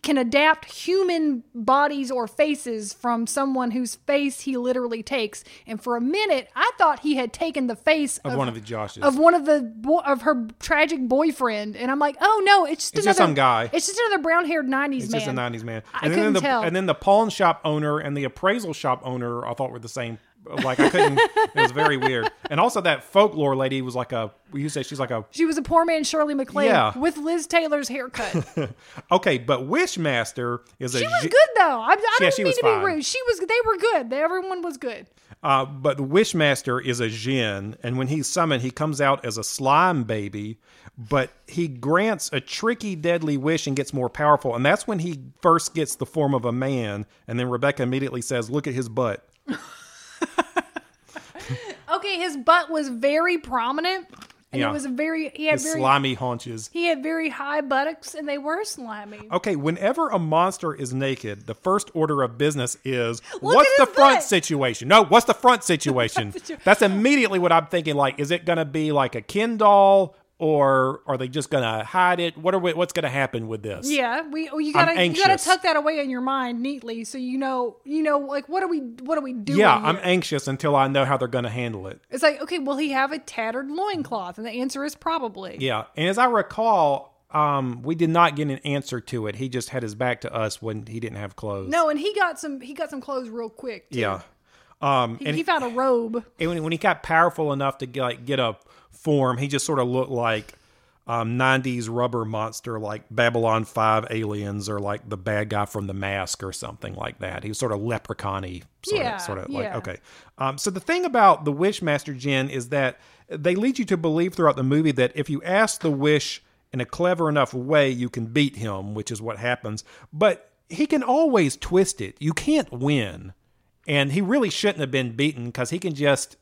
Speaker 3: can adapt human bodies or faces from someone whose face he literally takes. And for a minute, I thought he had taken the face
Speaker 1: Of one of the Joshes.
Speaker 3: of one of the bo- of her tragic boyfriend. And I'm like, oh no, it's just
Speaker 1: It's
Speaker 3: another
Speaker 1: just some guy.
Speaker 3: It's just another brown haired '90s
Speaker 1: It's
Speaker 3: man.
Speaker 1: It's just a '90s man.
Speaker 3: I
Speaker 1: and then
Speaker 3: couldn't
Speaker 1: the,
Speaker 3: tell.
Speaker 1: And then the pawn shop owner and the appraisal shop owner, I thought were the same. Like I couldn't. it was very weird. And also that folklore lady was like a. You say she's like a.
Speaker 3: She was a poor man Shirley MacLaine
Speaker 1: Yeah.
Speaker 3: with Liz Taylor's haircut.
Speaker 1: Okay, but Wishmaster is a.
Speaker 3: She was
Speaker 1: ge-
Speaker 3: good though. I, I
Speaker 1: Yeah,
Speaker 3: don't
Speaker 1: she
Speaker 3: mean
Speaker 1: was
Speaker 3: to
Speaker 1: fine.
Speaker 3: be rude. She was. They were good. Everyone was good.
Speaker 1: Uh, but the Wishmaster is a Jinn, and when he's summoned, he comes out as a slime baby, but he grants a tricky, deadly wish and gets more powerful. And that's when he first gets the form of a man. And then Rebecca immediately says, Look at his butt.
Speaker 3: Okay, his butt was very prominent, and
Speaker 1: Yeah.
Speaker 3: it was a very. He had
Speaker 1: His
Speaker 3: very.
Speaker 1: slimy haunches.
Speaker 3: He had very high buttocks, and they were slimy.
Speaker 1: Okay, whenever a monster is naked, the first order of business is
Speaker 3: Look
Speaker 1: what's the front
Speaker 3: butt."
Speaker 1: situation? No, what's the front situation? That's immediately what I'm thinking. Like, is it going to be like a Ken doll or are they just gonna hide it? What are we, what's gonna happen with this?
Speaker 3: Yeah, we you gotta you gotta tuck that away in your mind neatly so you know you know like what are we what are we doing?
Speaker 1: Yeah, I'm
Speaker 3: here?
Speaker 1: anxious until I know how they're gonna handle it.
Speaker 3: It's like okay, will he have a tattered loincloth? And the answer is probably.
Speaker 1: Yeah, and as I recall, um, we did not get an answer to it. He just had his back to us when he didn't have clothes.
Speaker 3: No, and he got some he got some clothes real quick. Too.
Speaker 1: Yeah. Um,
Speaker 3: He,
Speaker 1: and
Speaker 3: he found a robe.
Speaker 1: And when, when he got powerful enough to get, like get a form, he just sort of looked like um, '90s rubber monster, like Babylon Five aliens, or like the bad guy from The Mask, or something like that. He was sort of leprechaun-y, sort
Speaker 3: Yeah,
Speaker 1: of, sort of
Speaker 3: yeah.
Speaker 1: like okay. Um, so the thing about the Wishmaster Jinn is that they lead you to believe throughout the movie that if you ask the wish in a clever enough way, you can beat him, which is what happens. But he can always twist it. You can't win. And he really shouldn't have been beaten because he can just,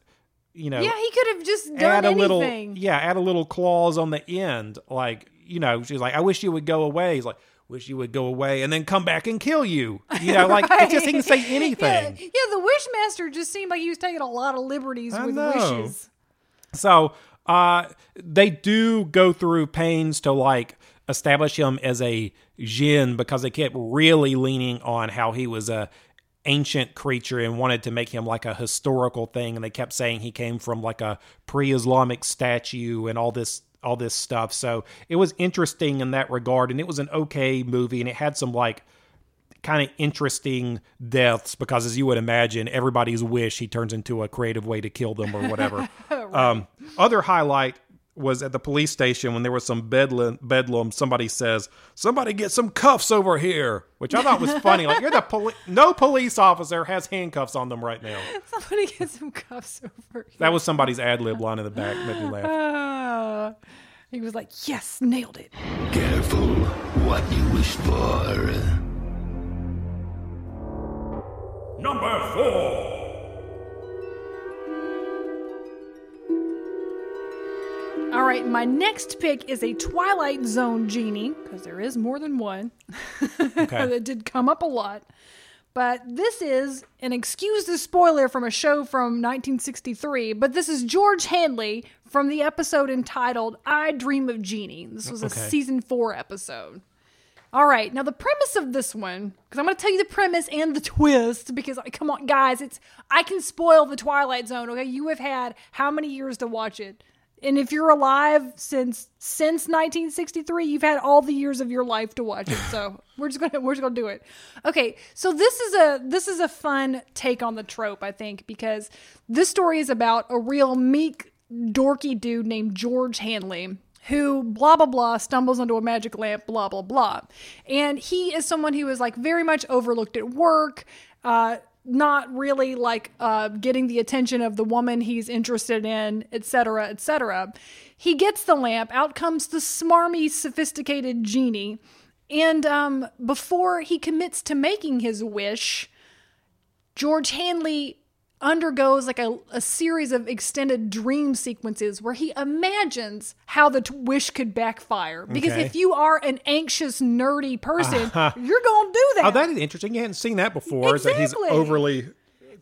Speaker 1: you know,
Speaker 3: Yeah, he could have just done
Speaker 1: add a
Speaker 3: anything.
Speaker 1: little, yeah, add a little clause on the end. Like, you know, she's like, I wish you would go away. He's like, wish you would go away and then come back and kill you. You know, like, it's just, he can say anything.
Speaker 3: Yeah, yeah, the Wishmaster just seemed like he was taking a lot of liberties
Speaker 1: I
Speaker 3: with
Speaker 1: know.
Speaker 3: wishes.
Speaker 1: So uh, they do go through pains to like establish him as a Jinn because they kept really leaning on how he was a ancient creature and wanted to make him like a historical thing. And they kept saying he came from like a pre-islamic statue and all this all this stuff. So it was interesting in that regard. And it was an okay movie and it had some like kind of interesting deaths because as you would imagine everybody's wish he turns into a creative way to kill them or whatever. Um, other highlight was at the police station when there was some bedlam, bedlam somebody says somebody get some cuffs over here which i thought was funny like you're the poli- no police officer has handcuffs on them right now
Speaker 3: Somebody get some cuffs over. here.
Speaker 1: that was somebody's ad lib line in the back made me laugh
Speaker 3: Ah. he was like, "Yes, nailed it."
Speaker 11: Careful what you wish for.
Speaker 2: Number four.
Speaker 3: All right, my next pick is a Twilight Zone genie because there is more than one. that did come up a lot. But this is, and excuse the spoiler from a show from 1963, but this is George Hanley from the episode entitled I Dream of Genie. This was a
Speaker 13: Okay.
Speaker 3: season four episode. All right, now the premise of this one, because I'm going to tell you the premise and the twist, because come on, guys, it's I can spoil the Twilight Zone. Okay, you have had how many years to watch it, and if you're alive since since 1963, you've had all the years of your life to watch it. So we're just gonna we're just gonna do it. Okay, so this is a this is a fun take on the trope, I think, because this story is about a real meek, dorky dude named George Hanley who blah blah blah stumbles onto a magic lamp blah blah blah and he is someone who is like very much overlooked at work uh not really like uh getting the attention of the woman he's interested in etc etc he gets the lamp. Out comes the smarmy sophisticated genie. And um before he commits to making his wish George Hanley undergoes like a, a series of extended dream sequences where he imagines how the t- wish could backfire. Because
Speaker 1: Okay.
Speaker 3: if you are an anxious, nerdy person,
Speaker 1: Uh-huh.
Speaker 3: you're going to do that.
Speaker 1: oh that is interesting you hadn't seen that before is that he's
Speaker 3: Exactly.
Speaker 1: overly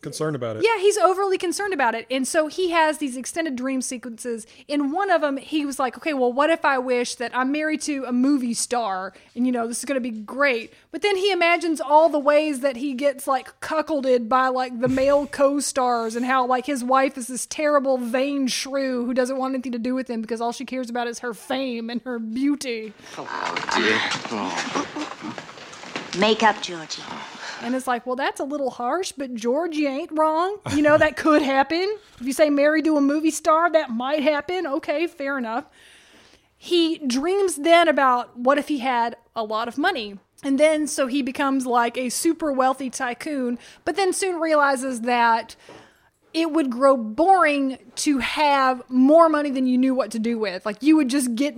Speaker 1: concerned about it
Speaker 3: Yeah, he's overly concerned about it. And so he has these extended dream sequences. In one of them, he was like, okay, well, what if I wish that I'm married to a movie star and, you know, this is going to be great. But then he imagines all the ways that he gets like cuckolded by like the male co stars and how like his wife is this terrible, vain shrew who doesn't want anything to do with him because all she cares about is her fame and her beauty.
Speaker 14: Make up, Georgie.
Speaker 3: And it's like, well, that's a little harsh, but George, you ain't wrong. You know, that could happen. If you say married to a movie star, that might happen. Okay, fair enough. He dreams then about what if he had a lot of money. And then so he becomes like a super wealthy tycoon, but then soon realizes that it would grow boring to have more money than you knew what to do with. Like you would just get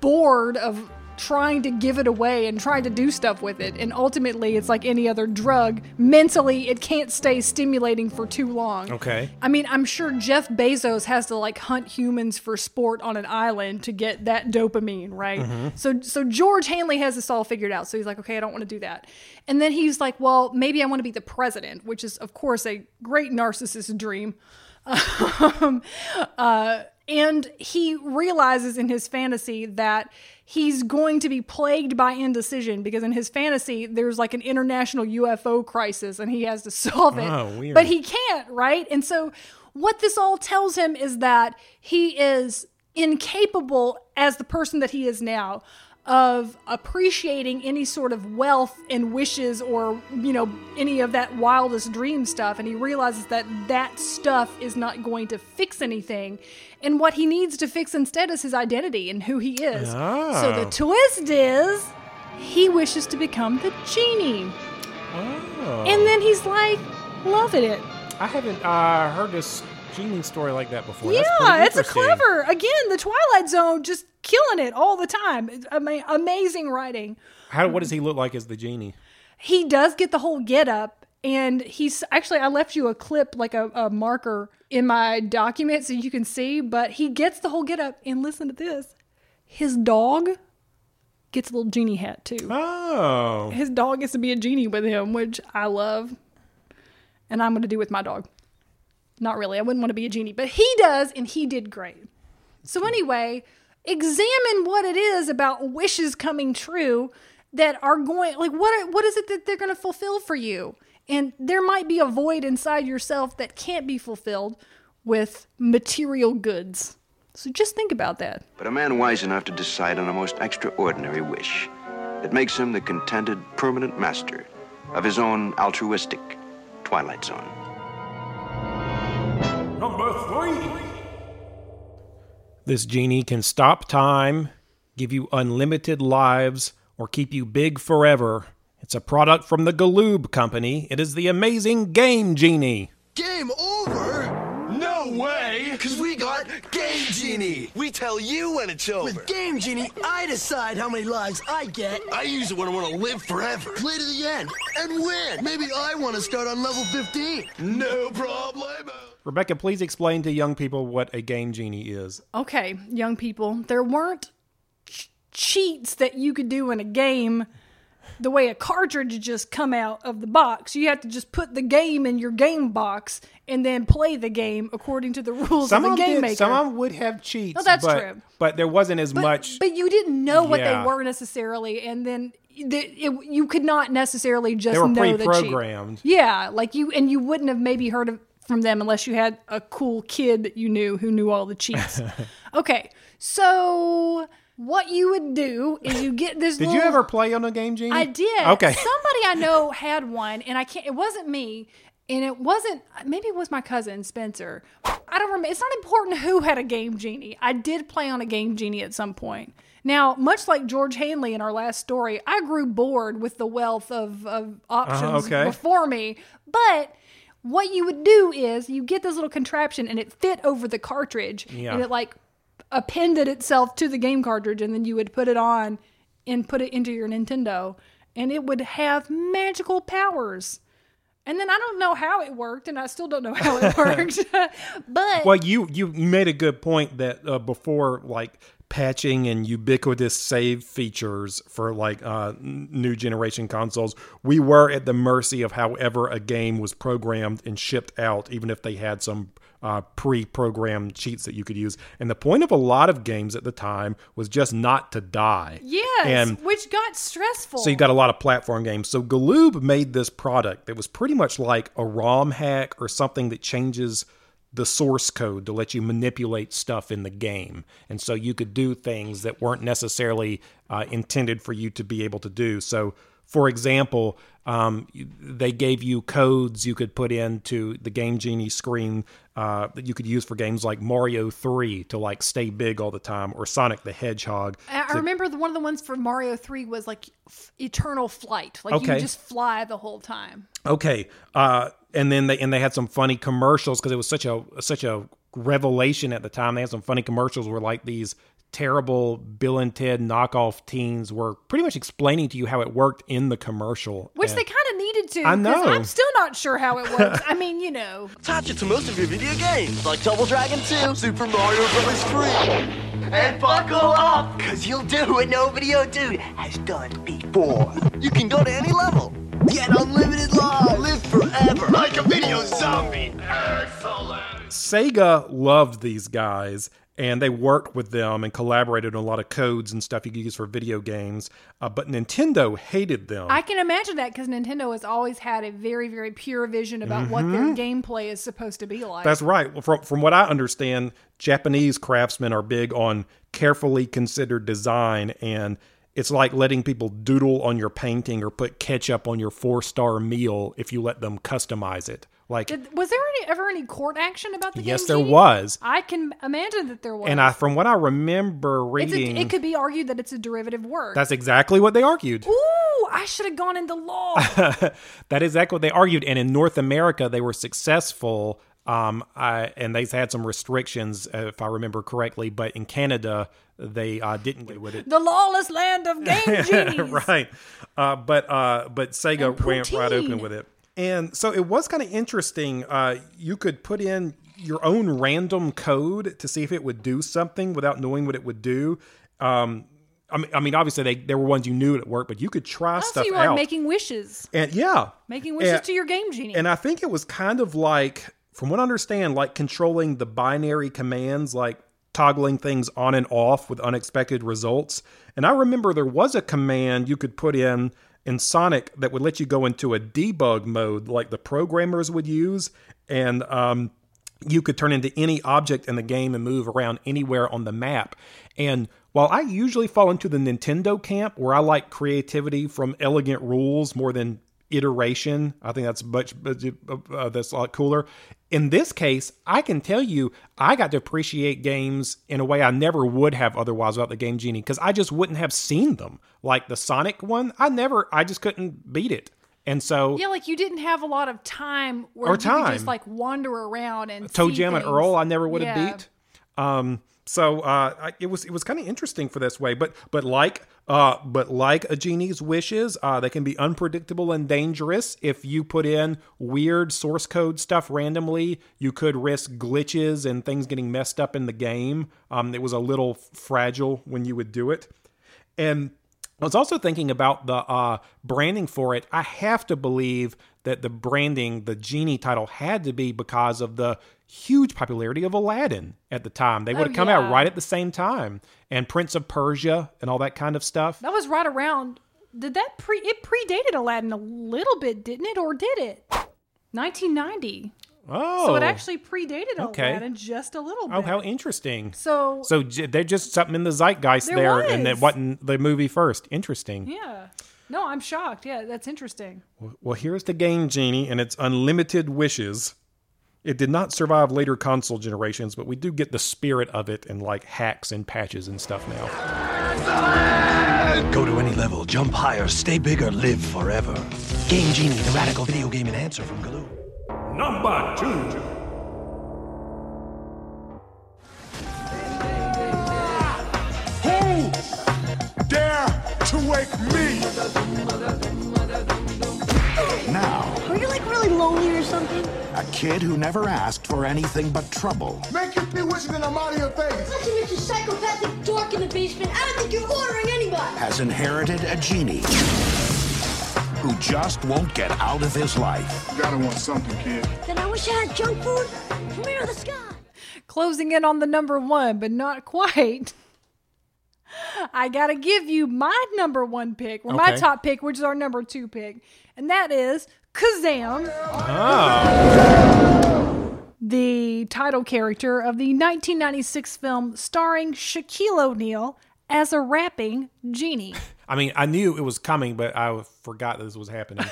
Speaker 3: bored of trying to give it away and trying to do stuff with it. And ultimately, it's like any other drug. Mentally, it can't stay stimulating for too long.
Speaker 1: okay
Speaker 3: I mean, I'm sure Jeff Bezos has to like hunt humans for sport on an island to get that dopamine, right?
Speaker 13: Mhm.
Speaker 3: So so George Hanley has this all figured out. So he's like, "Okay, I don't want to do that." And then he's like, "Well, maybe I want to be the president," which is of course a great narcissist dream. Um, uh, and he realizes in his fantasy that he's going to be plagued by indecision because in his fantasy there's like an international UFO crisis and he has to solve it.
Speaker 1: Oh.
Speaker 3: But he can't, right? And so what this all tells him is that he is incapable as the person that he is now of appreciating any sort of wealth and wishes or you know any of that wildest dream stuff and he realizes that that stuff is not going to fix anything and what he needs to fix instead is his identity and who he is so the
Speaker 1: Oh.
Speaker 3: twist is he wishes to become the genie
Speaker 1: Oh.
Speaker 3: and then he's like loving it
Speaker 1: I haven't uh, heard this genie story like that before.
Speaker 3: yeah, it's a clever. Again, the Twilight Zone just killing it all the time. It's ama- amazing writing.
Speaker 1: How? What does he look like as the genie?
Speaker 3: He does get the whole get up, and he's actually I left you a clip like a, a marker in my document so you can see. But he gets the whole get up, and listen to this: his dog gets a little genie hat too.
Speaker 1: Oh,
Speaker 3: His dog gets to be a genie with him, which I love, and I'm going to do with my dog. Not really. I wouldn't want to be a genie, but he does, and he did great. So, anyway, examine what it is about wishes coming true that are going, like, what, what is it that they're going to fulfill for you? And there might be a void inside yourself that can't be fulfilled with material goods. So, just think about that.
Speaker 13: But a man wise enough to decide on a most extraordinary wish that makes him the contented permanent master of his own altruistic Twilight Zone.
Speaker 2: Number three.
Speaker 1: This genie can stop time, give you unlimited lives, or keep you big forever. It's a product from the Galoob Company. It is the amazing Game Genie.
Speaker 15: Game over? No way! Because we got Game Genie! We tell you when it's over.
Speaker 16: With Game Genie, I decide how many lives I get.
Speaker 15: I use it when I want to live forever.
Speaker 16: Play to the end and win. Maybe I want to start on level 15.
Speaker 15: No problem.
Speaker 1: Rebecca, please explain to young people what a Game Genie is.
Speaker 3: Okay, young people, there weren't ch- cheats that you could do in a game the way a cartridge just come out of the box. You have to just put the game in your game box and then play the game according to the rules
Speaker 1: Some
Speaker 3: of the game
Speaker 1: did,
Speaker 3: maker.
Speaker 1: some of them would have cheats.
Speaker 3: Oh, that's
Speaker 1: but,
Speaker 3: true.
Speaker 1: But there wasn't as much.
Speaker 3: but you didn't know what
Speaker 1: Yeah.
Speaker 3: they were necessarily, and then the, it, you could not necessarily just know the cheat.
Speaker 1: pre-programmed.
Speaker 3: Yeah, like you, and you wouldn't have maybe heard of, from them unless you had a cool kid that you knew who knew all the cheats. okay, so what you would do is you get this.
Speaker 1: Did you ever play on a Game Genie?
Speaker 3: I did.
Speaker 1: Okay.
Speaker 3: Somebody I know had one, and I can't. It wasn't me, and it wasn't. Maybe it was my cousin Spencer. I don't remember. It's not important who had a game genie. I did play on a game genie at some point. Now, much like George Hanley in our last story, I grew bored with the wealth of, of options uh-huh,
Speaker 1: okay.
Speaker 3: before me. But what you would do is you get this little contraption, and it fit over the cartridge,
Speaker 1: Yeah.
Speaker 3: and it like appended itself to the game cartridge and then you would put it on and put it into your Nintendo and it would have magical powers. And then I don't know how it worked and I still don't know how it worked. but
Speaker 1: Well, you you made a good point that uh, before like patching and ubiquitous save features for like uh, new generation consoles, we were at the mercy of however a game was programmed and shipped out, even if they had some uh, pre-programmed cheats that you could use. And the point of a lot of games at the time was just not to die.
Speaker 3: yes,
Speaker 1: and
Speaker 3: which got stressful.
Speaker 1: so you got a lot of platform games. So Galoob made this product that was pretty much like a ROM hack or something that changes the source code to let you manipulate stuff in the game. And so you could do things that weren't necessarily uh, intended for you to be able to do. So, for example, um, they gave you codes you could put into the Game Genie screen uh, that you could use for games like Mario 3 to like stay big all the time or Sonic the Hedgehog.
Speaker 3: I I remember the, one of the ones for Mario 3 was like f- eternal flight. Like you just fly the whole time.
Speaker 1: Okay. Uh, and then they and they had some funny commercials because it was such a such a revelation at the time. They had some funny commercials where like these terrible Bill and Ted knockoff teens were pretty much explaining to you how it worked in the commercial.
Speaker 3: Which
Speaker 1: And-
Speaker 3: they kind of needed to.
Speaker 1: I
Speaker 3: 'cause
Speaker 1: know.
Speaker 3: I'm still not sure how it works. I mean, you know.
Speaker 16: Attach it to most of your video games, like Double Dragon 2, Super Mario Bros. 3. And buckle up, cause you'll do what no video dude has done before. You can go to any level, get unlimited lives, live forever.
Speaker 10: Like a video zombie. Excellent.
Speaker 1: Sega loved these guys and they worked with them and collaborated on a lot of codes and stuff you could use for video games. Uh, but Nintendo hated them.
Speaker 3: I can imagine that because Nintendo has always had a very, very pure vision about what their
Speaker 1: Mhm.
Speaker 3: gameplay is supposed to be like.
Speaker 1: That's right. Well, from from what I understand, Japanese craftsmen are big on carefully considered design, and it's like letting people doodle on your painting or put ketchup on your four star meal if you let them customize it. Like,
Speaker 3: Did, was there any, ever any court action about the
Speaker 1: Yes, there was.
Speaker 3: I can imagine that there was.
Speaker 1: and I, from what I remember
Speaker 3: It's a-
Speaker 1: reading,
Speaker 3: it could be argued that it's a derivative work.
Speaker 1: that's exactly what they argued.
Speaker 3: Ooh, I should have gone into law.
Speaker 1: that is exactly what they argued. And in North America, they were successful. Um, I, and they had some restrictions, uh, if I remember correctly. But in Canada, they uh, didn't get with it.
Speaker 3: the lawless land of game genies.
Speaker 1: right. Uh, but uh, but Sega went right open with it, and so it was kind of interesting. Uh, you could put in your own random code to see if it would do something without knowing what it would do. Um, I mean, I mean, obviously they there were ones you knew it worked, but you could try
Speaker 3: Oh, so
Speaker 1: stuff
Speaker 3: you were
Speaker 1: out.
Speaker 3: making wishes,
Speaker 1: and yeah,
Speaker 3: making wishes
Speaker 1: And-
Speaker 3: to your game genie.
Speaker 1: and I think it was kind of like, from what I understand, like controlling the binary commands, like toggling things on and off with unexpected results. And I remember there was a command you could put in in Sonic that would let you go into a debug mode, like the programmers would use, and um, you could turn into any object in the game and move around anywhere on the map. And while I usually fall into the Nintendo camp where I like creativity from elegant rules more than iteration, I think that's much uh, that's a lot cooler. In this case, I can tell you I got to appreciate games in a way I never would have otherwise without the Game Genie because I just wouldn't have seen them. Like the Sonic one, I never, I just couldn't beat it. And so
Speaker 3: yeah, like you didn't have a lot of time where
Speaker 1: Or
Speaker 3: you could
Speaker 1: time.
Speaker 3: just like wander around and
Speaker 1: ToeJam and. Earl, I never would have
Speaker 3: Yeah.
Speaker 1: beat. Um, so uh, it was it was kind of interesting for this way, but but like uh, but like a genie's wishes, uh, they can be unpredictable and dangerous. If you put in weird source code stuff randomly, you could risk glitches and things getting messed up in the game. Um, it was a little fragile when you would do it, and I was also thinking about the uh, branding for it. I have to believe that the branding, the genie title, had to be because of the huge popularity of Aladdin at the time. They would oh, have
Speaker 3: Oh,
Speaker 1: come
Speaker 3: yeah.
Speaker 1: out right at the same time, and Prince of Persia and all that kind of stuff.
Speaker 3: That was right around. Did that pre? It predated Aladdin a little bit, didn't it, or did it? 1990.
Speaker 1: Oh,
Speaker 3: So it oh. actually predated
Speaker 1: okay.
Speaker 3: Aladdin just a little bit.
Speaker 1: Oh, how interesting!
Speaker 3: So
Speaker 1: So j- they're just something in the zeitgeist
Speaker 3: There
Speaker 1: there, and it
Speaker 3: was.
Speaker 1: wasn't the movie first. Interesting.
Speaker 3: yeah. No, I'm shocked. Yeah, that's interesting.
Speaker 1: Well, here's the game genie and its unlimited wishes. It did not survive later console generations, but we do get the spirit of it in like hacks and patches and stuff now.
Speaker 11: Go to any level, jump higher, stay bigger, live forever. Game Genie, the radical video game enhancer from Galoob.
Speaker 2: Number two.
Speaker 10: Who dare to wake me?
Speaker 17: Now,
Speaker 18: Are you like really lonely or something?
Speaker 17: A kid who never asked for anything but trouble
Speaker 10: Make you be wishing and I'm out of your face.
Speaker 18: Listen, Mr. Psychopathic dork in the basement. I don't think you're ordering anybody.
Speaker 17: has inherited a genie who just won't get out of his life.
Speaker 10: You gotta want something, kid.
Speaker 18: Then I wish I had junk food from here to the sky.
Speaker 3: Closing in on the number one, but not quite. I gotta give you my number one pick, or my top pick, which is our number two pick, and that is Kazam, ah. the title character of the 1996 film starring Shaquille O'Neal as a rapping genie.
Speaker 1: I mean, I knew it was coming, but I forgot that this was happening.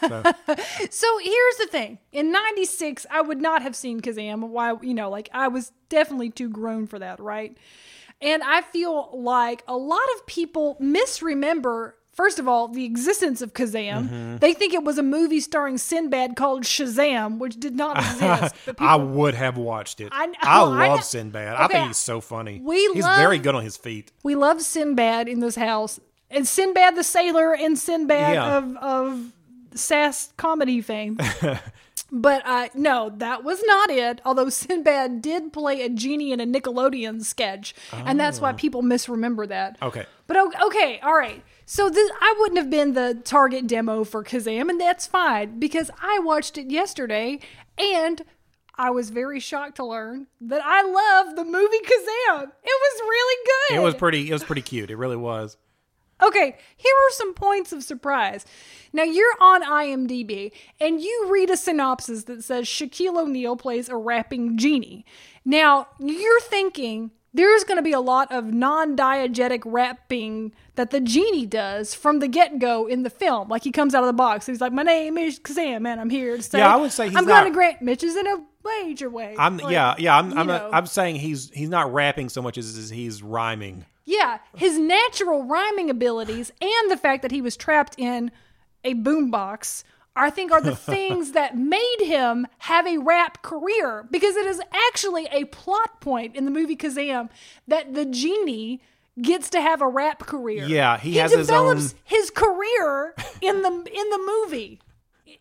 Speaker 1: So,
Speaker 3: So here's the thing. In 96, I would not have seen Kazam. Why, you know, like I was definitely too grown for that, right? And I feel like a lot of people misremember, first of all, the existence of Kazam.
Speaker 1: Mhm.
Speaker 3: They think it was a movie starring Sinbad called Shazam, which did not exist. But
Speaker 1: I would have watched it.
Speaker 3: I
Speaker 1: I,
Speaker 3: I
Speaker 1: love
Speaker 3: know.
Speaker 1: Sinbad. I think he's so funny.
Speaker 3: we
Speaker 1: he's
Speaker 3: love-
Speaker 1: very good on his feet.
Speaker 3: we love Sinbad in this house. And Sinbad the Sailor and Sinbad
Speaker 1: Yeah.
Speaker 3: of, of SAS comedy fame. But uh, no, that was not it. Although Sinbad did play a genie in a Nickelodeon sketch, and that's why
Speaker 1: Oh.
Speaker 3: people misremember that.
Speaker 1: Okay.
Speaker 3: But okay, all right. So this, I wouldn't have been the target demo for Kazam, and that's fine because I watched it yesterday, and I was very shocked to learn that I love the movie Kazam. It was really good.
Speaker 1: It was pretty. It was pretty cute. It really was.
Speaker 3: Okay, here are some points of surprise. Now, you're on IMDb and you read a synopsis that says Shaquille O'Neal plays a rapping genie. Now, you're thinking there's going to be a lot of non diegetic rapping that the genie does from the get go in the film. Like he comes out of the box. He's like, My name is Kazam, and I'm here to say,
Speaker 1: Yeah, I would say he's
Speaker 3: I'm going to grant Mitch is in a major way.
Speaker 1: I'm
Speaker 3: Like,
Speaker 1: yeah yeah. I'm I'm,
Speaker 3: know.
Speaker 1: I'm saying he's he's not rapping so much as, as he's rhyming.
Speaker 3: Yeah, his natural rhyming abilities and the fact that he was trapped in a boombox, I think, are the things that made him have a rap career. Because it is actually a plot point in the movie Kazam that the genie gets to have a rap career.
Speaker 1: Yeah, he has his
Speaker 3: develops
Speaker 1: own-
Speaker 3: his career in the in the movie.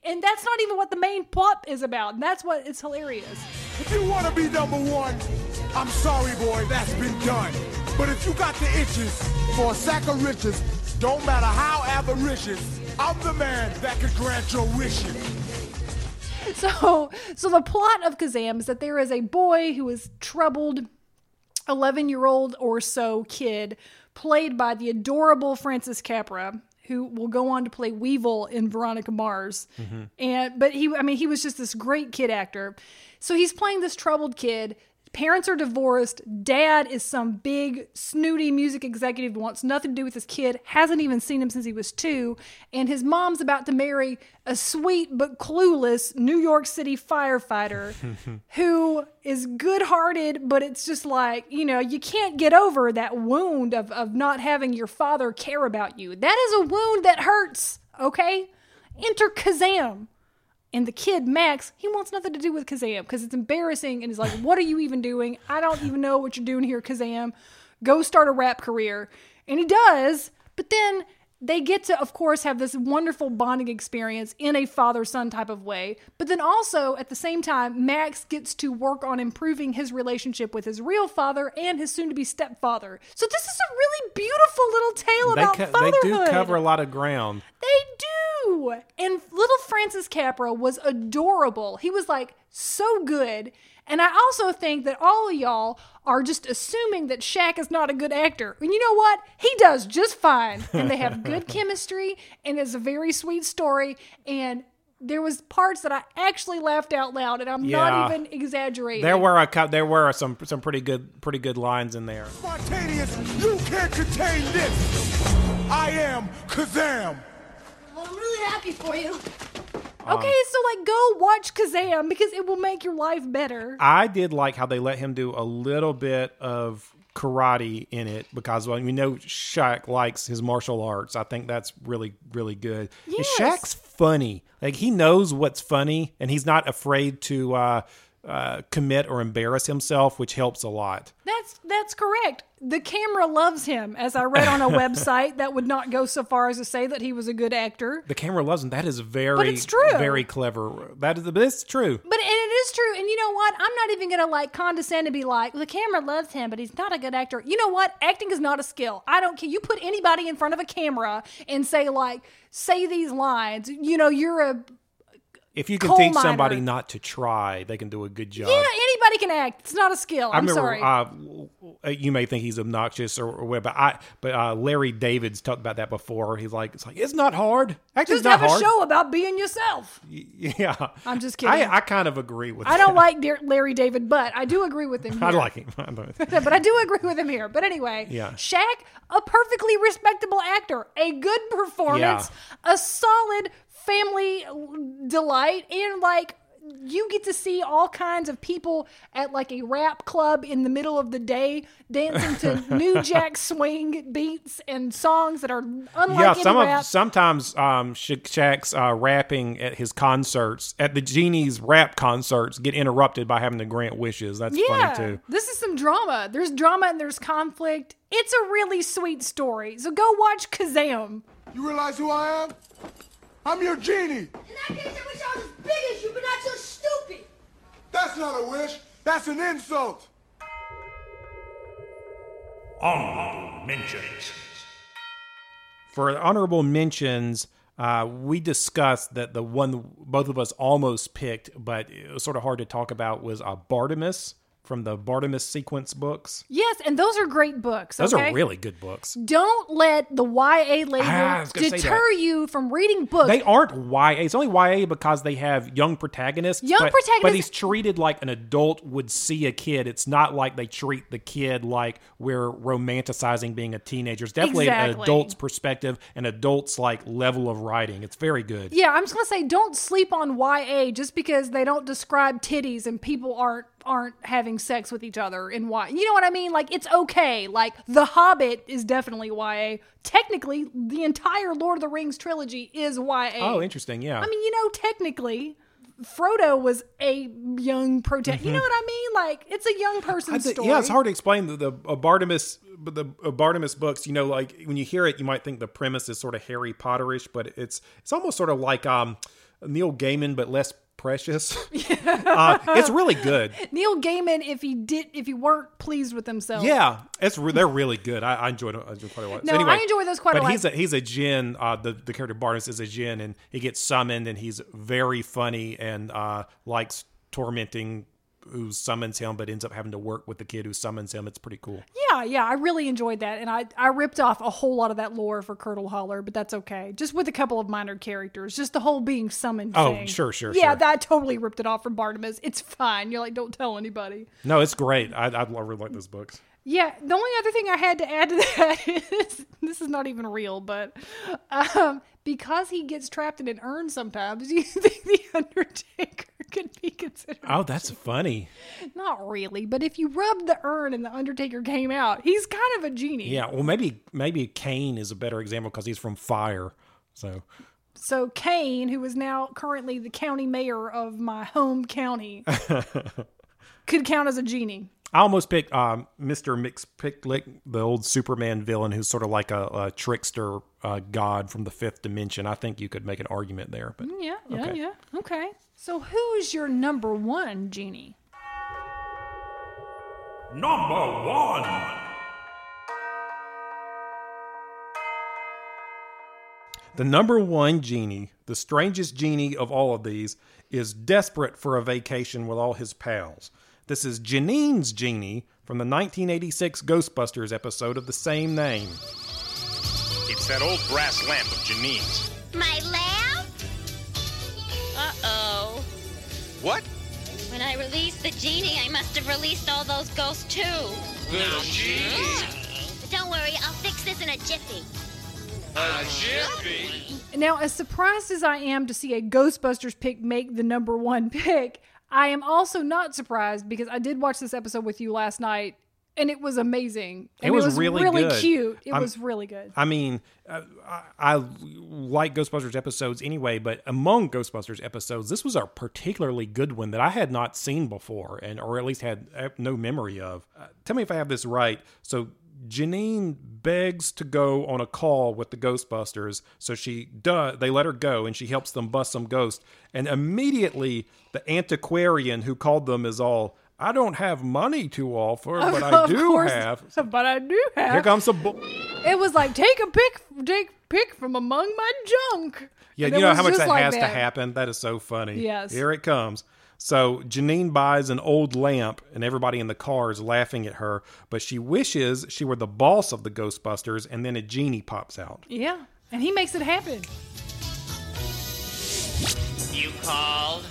Speaker 3: And that's not even what the main plot is about. And that's what it's hilarious.
Speaker 19: If you want to be number one, I'm sorry, boy, that's been done. But if you got the itches for a sack of riches, don't matter how avaricious, I'm the man that could grant your wishes.
Speaker 3: So, so the plot of Kazam is that there is a boy who is troubled, eleven-year-old or so kid, played by the adorable Francis Capra, who will go on to play Weevil in Veronica Mars. Mm-hmm. And but he, I mean, he was just this great kid actor. So he's playing this troubled kid. Parents are divorced. Dad is some big snooty music executive who wants nothing to do with his kid. Hasn't even seen him since he was two. And his mom's about to marry a sweet but clueless New York City firefighter who is good-hearted, but it's just like you know you can't get over that wound of of not having your father care about you. That is a wound that hurts. Okay, enter Kazam. And the kid, Max, he wants nothing to do with Kazam because it's embarrassing and he's like, What are you even doing? I don't even know what you're doing here, Kazam. Go start a rap career. And he does, but then they get to, of course, have this wonderful bonding experience in a father son type of way. But then also, at the same time, Max gets to work on improving his relationship with his real father and his soon to be stepfather. So this is a really beautiful little tale
Speaker 1: They
Speaker 3: about
Speaker 1: co- they do cover a lot of ground.
Speaker 3: They do. And little Francis Capra was adorable. He was like so good. And I also think that all of y'all are just assuming that Shaq is not a good actor. And you know what? He does just fine. And they have good chemistry and it's a very sweet story and there was parts that I actually laughed out loud and I'm
Speaker 1: Yeah.
Speaker 3: not even exaggerating.
Speaker 1: There were a cou- there were some some pretty good pretty good lines in there.
Speaker 19: Spontaneous, you can't contain this. I am Kazam.
Speaker 18: Well, I'm really happy for you.
Speaker 3: Okay, so like go watch Kazam because it will make your life better.
Speaker 1: I did like how they let him do a little bit of karate in it because well, we know Shaq likes his martial arts. I think that's really really good. And
Speaker 3: Yes.
Speaker 1: Shaq's funny. Like he knows what's funny and he's not afraid to uh, uh, commit or embarrass himself, which helps a lot.
Speaker 3: That's that's correct. The camera loves him, as I read on a website that would not go so far as to say that he was a good actor.
Speaker 1: The camera loves him. That is very
Speaker 3: But it's true.
Speaker 1: very clever. That is but it's true.
Speaker 3: But and it is true. And you know what? I'm not even gonna like condescend to be like, the camera loves him, but he's not a good actor. You know what? Acting is not a skill. I don't care. You put anybody in front of a camera and say like, say these lines. You know, you're a
Speaker 1: If you can teach
Speaker 3: miner.
Speaker 1: somebody not to try, they can do a good job.
Speaker 3: yeah. Anybody can act. It's not a skill.
Speaker 1: I
Speaker 3: I'm
Speaker 1: remember,
Speaker 3: sorry.
Speaker 1: Uh, you may think he's obnoxious or, or whatever, but I, but uh, Larry David's talked about that before. He's like, it's like it's not hard.
Speaker 3: Just have
Speaker 1: hard.
Speaker 3: a show about being yourself.
Speaker 1: Yeah,
Speaker 3: I'm just kidding.
Speaker 1: I, I kind of agree with.
Speaker 3: I don't like Larry David, but I do agree with him.
Speaker 1: I like him.
Speaker 3: But I do agree with him here. But anyway,
Speaker 1: Yeah.
Speaker 3: Shaq, a perfectly respectable actor, a good performance, a solid family delight, and like you get to see all kinds of people at like a rap club in the middle of the day dancing to New Jack Swing beats and songs that are unlike
Speaker 1: yeah,
Speaker 3: any
Speaker 1: some
Speaker 3: rap.
Speaker 1: of sometimes um, Sha- Shaq's uh, rapping at his concerts, at the Genie's rap concerts, get interrupted by having to grant wishes. That's
Speaker 3: yeah,
Speaker 1: funny too.
Speaker 3: this is some drama. There's drama and there's conflict. It's a really sweet story. So go watch Kazam.
Speaker 19: You realize who I am? I'm your genie.
Speaker 18: In that case, I wish I was as big as you, but not so stupid.
Speaker 19: That's not a wish. That's an insult.
Speaker 2: Honorable mentions.
Speaker 1: For honorable mentions, uh, we discussed that the one both of us almost picked, but it was sort of hard to talk about, was uh, Bartimaeus from the Bartimaeus sequence books.
Speaker 3: Yes, and those are great books.
Speaker 1: Those
Speaker 3: okay?
Speaker 1: are really good books.
Speaker 3: Don't let the YA label
Speaker 1: Ah, I was gonna say
Speaker 3: deter you from reading books.
Speaker 1: They aren't YA. It's only YA because they have young protagonists.
Speaker 3: Young
Speaker 1: but,
Speaker 3: protagonists-
Speaker 1: But he's treated like an adult would see a kid. It's not like they treat the kid like we're romanticizing being a teenager. It's definitely an adult's perspective, an adult's like level of writing. It's very good.
Speaker 3: Yeah, I'm just gonna say don't sleep on YA just because they don't describe titties and people aren't aren't having sex with each other in why You know what I mean? Like it's okay. Like The Hobbit is definitely YA. Technically, the entire Lord of the Rings trilogy is YA.
Speaker 1: Oh, interesting. Yeah.
Speaker 3: I mean, you know, technically, Frodo was a young protagonist. You know what I mean? Like it's a young person's story.
Speaker 1: yeah, it's hard to explain the, the uh, Bartimaeus, but the uh, Bartimaeus books. You know, like when you hear it, you might think the premise is sort of Harry Potterish, but it's it's almost sort of like um, Neil Gaiman, but less precious. uh, it's really good.
Speaker 3: Neil Gaiman, if he did, if he weren't pleased with himself,
Speaker 1: Yeah, it's re- they're really good. I, I enjoyed. I enjoyed quite a lot.
Speaker 3: No, I enjoy those quite a
Speaker 1: but
Speaker 3: lot.
Speaker 1: he's a he's a Jinn. Uh, the the character Barnes is a Jinn, and he gets summoned, and he's very funny and uh, likes tormenting who summons him, but ends up having to work with the kid who summons him. It's pretty cool.
Speaker 3: Yeah, yeah, I really enjoyed that, and I I ripped off a whole lot of that lore for Curdle Holler, but that's okay. Just with a couple of minor characters, just the whole being summoned. Thing.
Speaker 1: Oh,
Speaker 3: thing.
Speaker 1: sure, sure,
Speaker 3: Yeah,
Speaker 1: sure.
Speaker 3: that totally ripped it off from Barnabas. It's fine. You're like, don't tell anybody.
Speaker 1: No, it's great. I I really like those books.
Speaker 3: Yeah, the only other thing I had to add to that is this is not even real, but um, because he gets trapped in an urn sometimes, you think the Undertaker could be considered
Speaker 1: Oh, that's funny.
Speaker 3: not really, but if you rubbed the urn and the Undertaker came out, he's kind of a genie.
Speaker 1: Yeah, well, maybe maybe Kane is a better example because he's from Fire. So
Speaker 3: So Kane, who is now currently the county mayor of my home county, could count as a genie.
Speaker 1: I almost picked um, Mr. Mxyzptlk, the old Superman villain, who's sort of like a, a trickster uh, god from the fifth dimension. I think you could make an argument there, but
Speaker 3: Yeah, yeah,
Speaker 1: Okay.
Speaker 3: yeah. Okay. So who's your number one genie?
Speaker 2: Number one.
Speaker 1: the number one genie, the strangest genie of all of these, is desperate for a vacation with all his pals. This is Janine's genie from the 1986 Ghostbusters episode of the same name.
Speaker 20: It's that old brass lamp of Janine's.
Speaker 21: My lamp?
Speaker 20: What?
Speaker 21: When I released the genie, I must have released all those ghosts too.
Speaker 20: Little genie.
Speaker 21: But don't worry, I'll fix this in a jiffy.
Speaker 20: A jiffy.
Speaker 3: Now, as surprised as I am to see a Ghostbusters pick make the number one pick, I am also not surprised because I did watch this episode with you last night and it was amazing.
Speaker 1: It
Speaker 3: And
Speaker 1: was really good.
Speaker 3: cute. It
Speaker 1: I'm-
Speaker 3: was really good.
Speaker 1: I mean, uh, I, I like Ghostbusters episodes anyway, but among Ghostbusters episodes, this was a particularly good one that I had not seen before, and or at least had uh, no memory of. Uh, tell me if I have this right. So Janine begs to go on a call with the Ghostbusters, so she does. They let her go, and she helps them bust some ghosts. And immediately, the antiquarian who called them is all. I don't have money to offer, but I do
Speaker 3: course,
Speaker 1: have.
Speaker 3: But I do have.
Speaker 1: Here comes some. Bu-
Speaker 3: It was like take a pick, take pick from among my junk.
Speaker 1: Yeah,
Speaker 3: And
Speaker 1: you know how much that
Speaker 3: like
Speaker 1: has to happen. That is so funny.
Speaker 3: Yes.
Speaker 1: Here it comes. So Janine buys an old lamp, and everybody in the car is laughing at her. But she wishes she were the boss of the Ghostbusters, and then a genie pops out.
Speaker 3: Yeah, and he makes it happen.
Speaker 22: You called?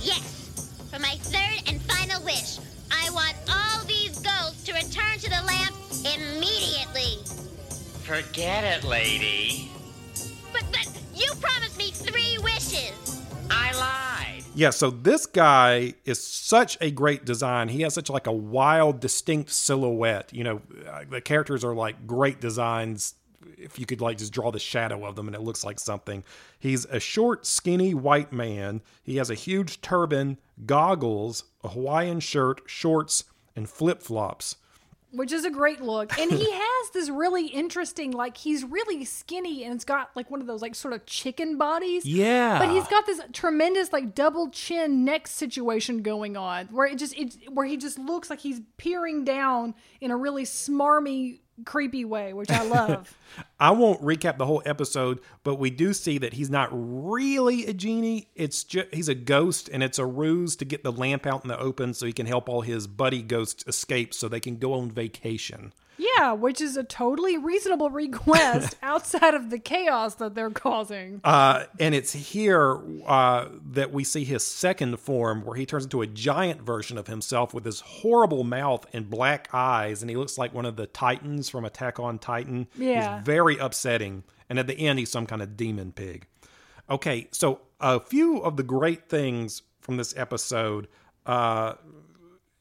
Speaker 21: Yes. For my third and final wish, I want all these ghosts to return to the lamp immediately.
Speaker 22: Forget it, lady.
Speaker 21: But, but you promised me three wishes.
Speaker 22: I lied.
Speaker 1: Yeah, so this guy is such a great design. He has such like a wild, distinct silhouette. You know, uh, the characters are like great designs. If you could like just draw the shadow of them and it looks like something. He's a short, skinny white man. He has a huge turban, goggles, a Hawaiian shirt, shorts, and flip flops.
Speaker 3: which is a great look. And he has this really interesting, like he's really skinny and it's got like one of those like sort of chicken bodies.
Speaker 1: Yeah.
Speaker 3: But he's got this tremendous like double chin neck situation going on where it just it where he just looks like he's peering down in a really smarmy creepy way, which I love.
Speaker 1: I won't recap the whole episode, but we do see that he's not really a genie. It's just he's a ghost, and it's a ruse to get the lamp out in the open so he can help all his buddy ghosts escape so they can go on vacation.
Speaker 3: Yeah, which is a totally reasonable request outside of the chaos that they're causing.
Speaker 1: Uh, and it's here uh, that we see his second form, where he turns into a giant version of himself with this horrible mouth and black eyes, and he looks like one of the Titans from Attack on Titan.
Speaker 3: Yeah.
Speaker 1: He's very upsetting. And at the end, he's some kind of demon pig. Okay, so a few of the great things from this episode. Uh,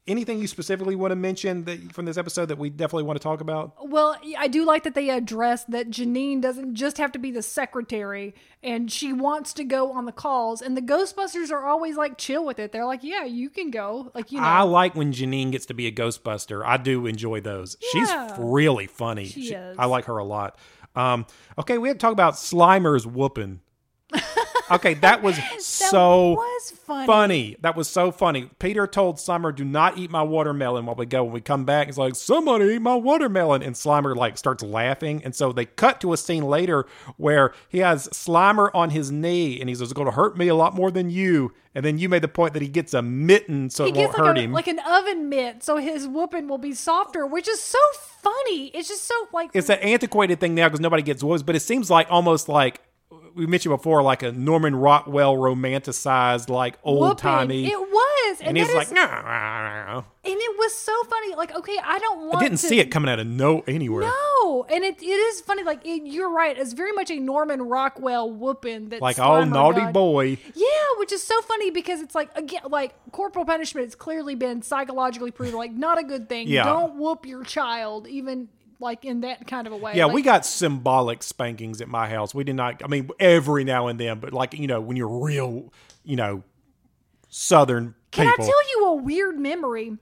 Speaker 1: anything you specifically want to mention that from this episode that we definitely want to talk about?
Speaker 3: Well, I do like that they address that Janine doesn't just have to be the secretary and she wants to go on the calls and the Ghostbusters are always like chill with it. They're like, "Yeah, you can go." Like, you know.
Speaker 1: I like when Janine gets to be a Ghostbuster. I do enjoy those. She's really funny.
Speaker 3: She is.
Speaker 1: I like her a lot. Um, okay, we have to talk about Slimer's whooping. Okay, that was so
Speaker 3: was funny.
Speaker 1: That was so funny. Peter told Slimer, "Do not eat my watermelon." While we go, when we come back, it's like somebody eat my watermelon, and Slimer like starts laughing. And so they cut to a scene later where he has Slimer on his knee, and he says, "It's going to hurt me a lot more than you." And then you made the point that he gets a mitten so
Speaker 3: he
Speaker 1: it won't
Speaker 3: gets
Speaker 1: hurt
Speaker 3: a,
Speaker 1: him.
Speaker 3: like an oven mitt so his whooping will be softer, which is so funny. It's just so like
Speaker 1: it's an antiquated thing now because nobody gets whoops, but it seems like almost like we mentioned before, like a Norman Rockwell romanticized, like old timey.
Speaker 3: It was,
Speaker 1: and
Speaker 3: and,
Speaker 1: he's like, "Nah, nah, nah."
Speaker 3: and it was so funny. Like, okay, I don't want.
Speaker 1: I didn't
Speaker 3: to,
Speaker 1: see it coming out of no anywhere.
Speaker 3: No, and it, it is funny. Like it, you're right. It's very much a Norman Rockwell whooping that
Speaker 1: Like, oh, naughty boy.
Speaker 3: Yeah, which is so funny because it's like again, like corporal punishment has clearly been psychologically proven like not a good thing.
Speaker 1: Yeah.
Speaker 3: Don't whoop your child, even like in that kind of a way.
Speaker 1: Yeah,
Speaker 3: Like,
Speaker 1: we got symbolic spankings at my house. We did not. I mean, every now and then, but like you know, when you're real, you know, Southern
Speaker 3: Can
Speaker 1: people.
Speaker 3: I tell you a weird memory?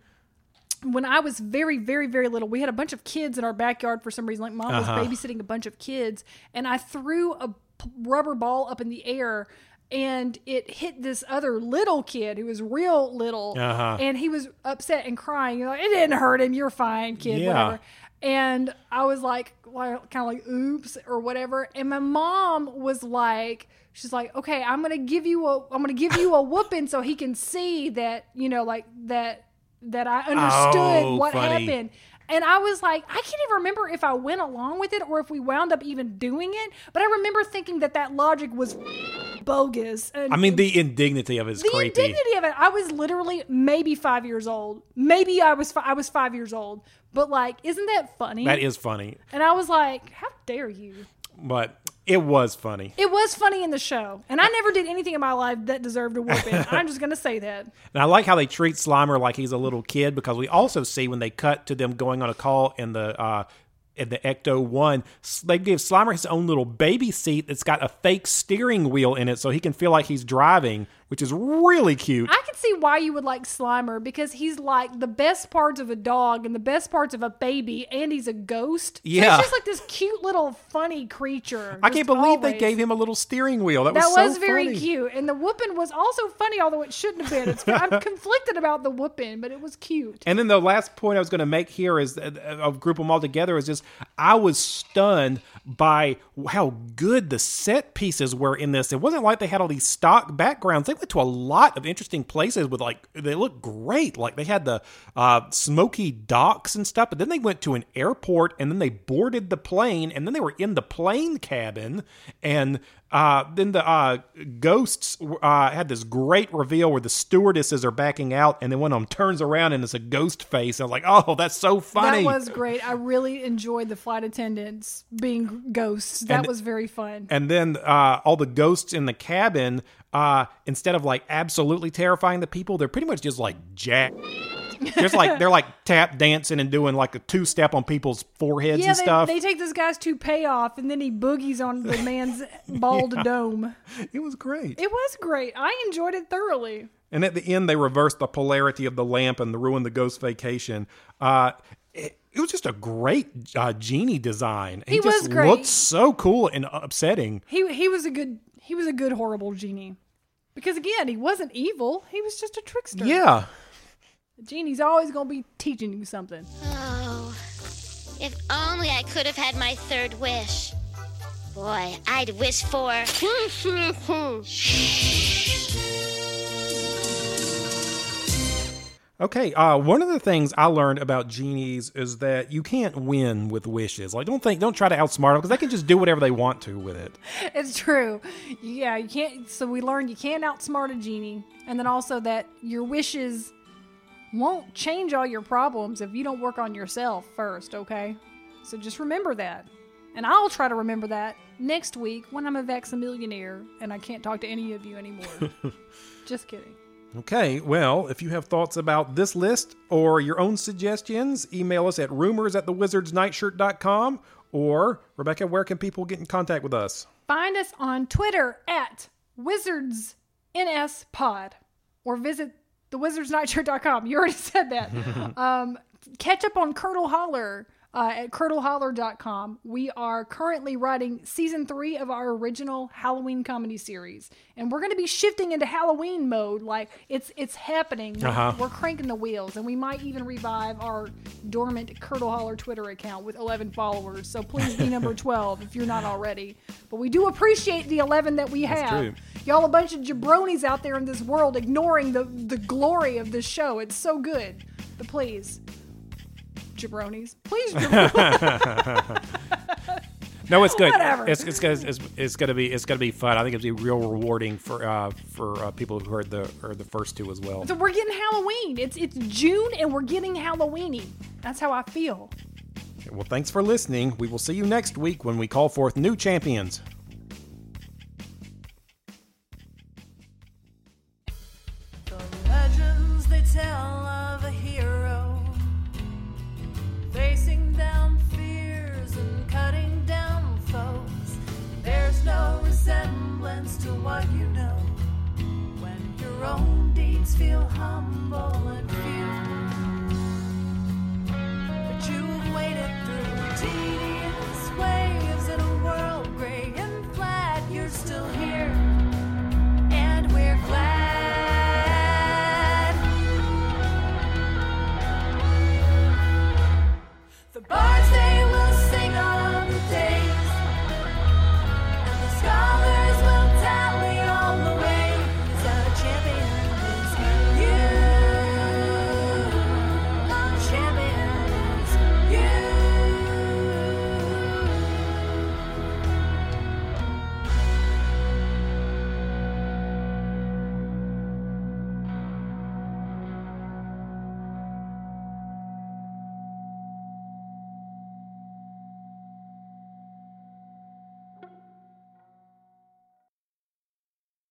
Speaker 3: When I was very, very, very little, we had a bunch of kids in our backyard for some reason. Like mom
Speaker 1: Uh-huh.
Speaker 3: was babysitting a bunch of kids, and I threw a p- rubber ball up in the air, and it hit this other little kid who was real little,
Speaker 1: Uh-huh.
Speaker 3: and he was upset and crying. Like, it didn't hurt him. You're fine, kid.
Speaker 1: Yeah.
Speaker 3: Whatever. And I was like, kind of like, oops, or whatever. And my mom was like, she's like, okay, I'm gonna give you a, I'm gonna give you a whooping so he can see that, you know, like that, that I understood
Speaker 1: Oh,
Speaker 3: what
Speaker 1: funny.
Speaker 3: happened. And I was like, I can't even remember if I went along with it or if we wound up even doing it. But I remember thinking that that logic was bogus. And
Speaker 1: I mean, the indignity of it is
Speaker 3: the
Speaker 1: creepy.
Speaker 3: indignity of it. I was literally maybe five years old. Maybe I was fi- I was five years old. But like, isn't that funny?
Speaker 1: That is funny,
Speaker 3: And I was like, how dare you?
Speaker 1: but it was funny.
Speaker 3: It was funny in the show, and I never did anything in my life that deserved a whooping. I'm just gonna say that.
Speaker 1: And I like how they treat Slimer like he's a little kid because we also see when they cut to them going on a call in the uh, in the Ecto One, they give Slimer his own little baby seat that's got a fake steering wheel in it, so he can feel like he's driving, which is really cute.
Speaker 3: I can see why you would like Slimer because he's like the best parts of a dog and the best parts of a baby, and he's a ghost. So
Speaker 1: Yeah.
Speaker 3: he's just like this cute little funny creature.
Speaker 1: I can't believe they gave him a little steering wheel. That was
Speaker 3: That
Speaker 1: so
Speaker 3: very
Speaker 1: funny.
Speaker 3: cute, and the whooping was also funny, although it shouldn't have been. It's, I'm conflicted about the whooping, but it was cute.
Speaker 1: And then the last point I was going to make here is uh, of group them all together is just I was stunned by how good the set pieces were in this. It wasn't like they had all these stock backgrounds. They went to a lot of interesting places with like they looked great. Like they had the uh, smoky docks and stuff, but then they went to an airport and then they boarded the plane and then they were in the plane cabin and uh, then the uh, ghosts uh, had this great reveal where the stewardesses are backing out, and then one of them turns around and it's a ghost face. And I'm like, oh, that's so funny.
Speaker 3: That was great. I really enjoyed the flight attendants being ghosts. That
Speaker 1: And-
Speaker 3: was very fun.
Speaker 1: and then uh, all the ghosts in the cabin, uh, instead of like absolutely terrifying the people, they're pretty much just like jack. just like they're like tap dancing and doing like a two step on people's foreheads
Speaker 3: yeah,
Speaker 1: and
Speaker 3: they,
Speaker 1: stuff.
Speaker 3: they take this guy's toupee off, and then he boogies on the man's bald
Speaker 1: Yeah.
Speaker 3: dome.
Speaker 1: It was great.
Speaker 3: It was great. I enjoyed it thoroughly.
Speaker 1: And at the end, they reversed the polarity of the lamp and ruined the ghost vacation. Uh, it, it was just a great uh, genie design.
Speaker 3: He
Speaker 1: just
Speaker 3: was great.
Speaker 1: looked so cool and upsetting.
Speaker 3: He he was a good he was a good horrible genie. Because again, he wasn't evil. He was just a trickster.
Speaker 1: Yeah.
Speaker 3: The genie's always gonna be teaching you something.
Speaker 21: Oh, If only I could have had my third wish. Boy, I'd wish for.
Speaker 1: Okay, uh, one of the things I learned about genies is that you can't win with wishes. Like, don't think, don't try to outsmart them because they can just do whatever they want to with it.
Speaker 3: It's true. Yeah, you can't. So we learned you can't outsmart a genie, and then also that your wishes won't change all your problems if you don't work on yourself first. Okay, so just remember that, and I'll try to remember that next week when I'm a Vaxamillionaire and I can't talk to any of you anymore. just kidding.
Speaker 1: Okay, well, if you have thoughts about this list or your own suggestions, email us at rumors at thewizardsnightshirt.com. Or, Rebecca, where can people get in contact with us?
Speaker 3: Find us on Twitter at WizardsNSPod or visit thewizardsnightshirt.com. You already said that. um, catch up on Curdle Holler uh, at curdleholler.com. We are currently writing season three of our original Halloween comedy series, and we're going to be shifting into Halloween mode. Like it's it's happening. We're,
Speaker 1: Uh-huh.
Speaker 3: we're cranking the wheels, and we might even revive our dormant Curdle Holler Twitter account with 11 followers. So please be number 12 if you're not already. But we do appreciate the 11 that we have. Y'all a bunch of jabronis out there in this world ignoring the, the glory of this show. It's so good. But please, jabronis, please, jabronis.
Speaker 1: No, it's good.
Speaker 3: Whatever.
Speaker 1: It's it's, gonna, it's it's gonna be it's gonna be fun. I think it'll be real rewarding for uh, for uh, people who heard the heard the first two as well.
Speaker 3: so we're getting Halloween. It's it's June and we're getting Halloweeny. That's how I feel.
Speaker 1: Well, thanks for listening. We will see you next week when we call forth new champions.
Speaker 23: What you know when your own deeds feel humble and few.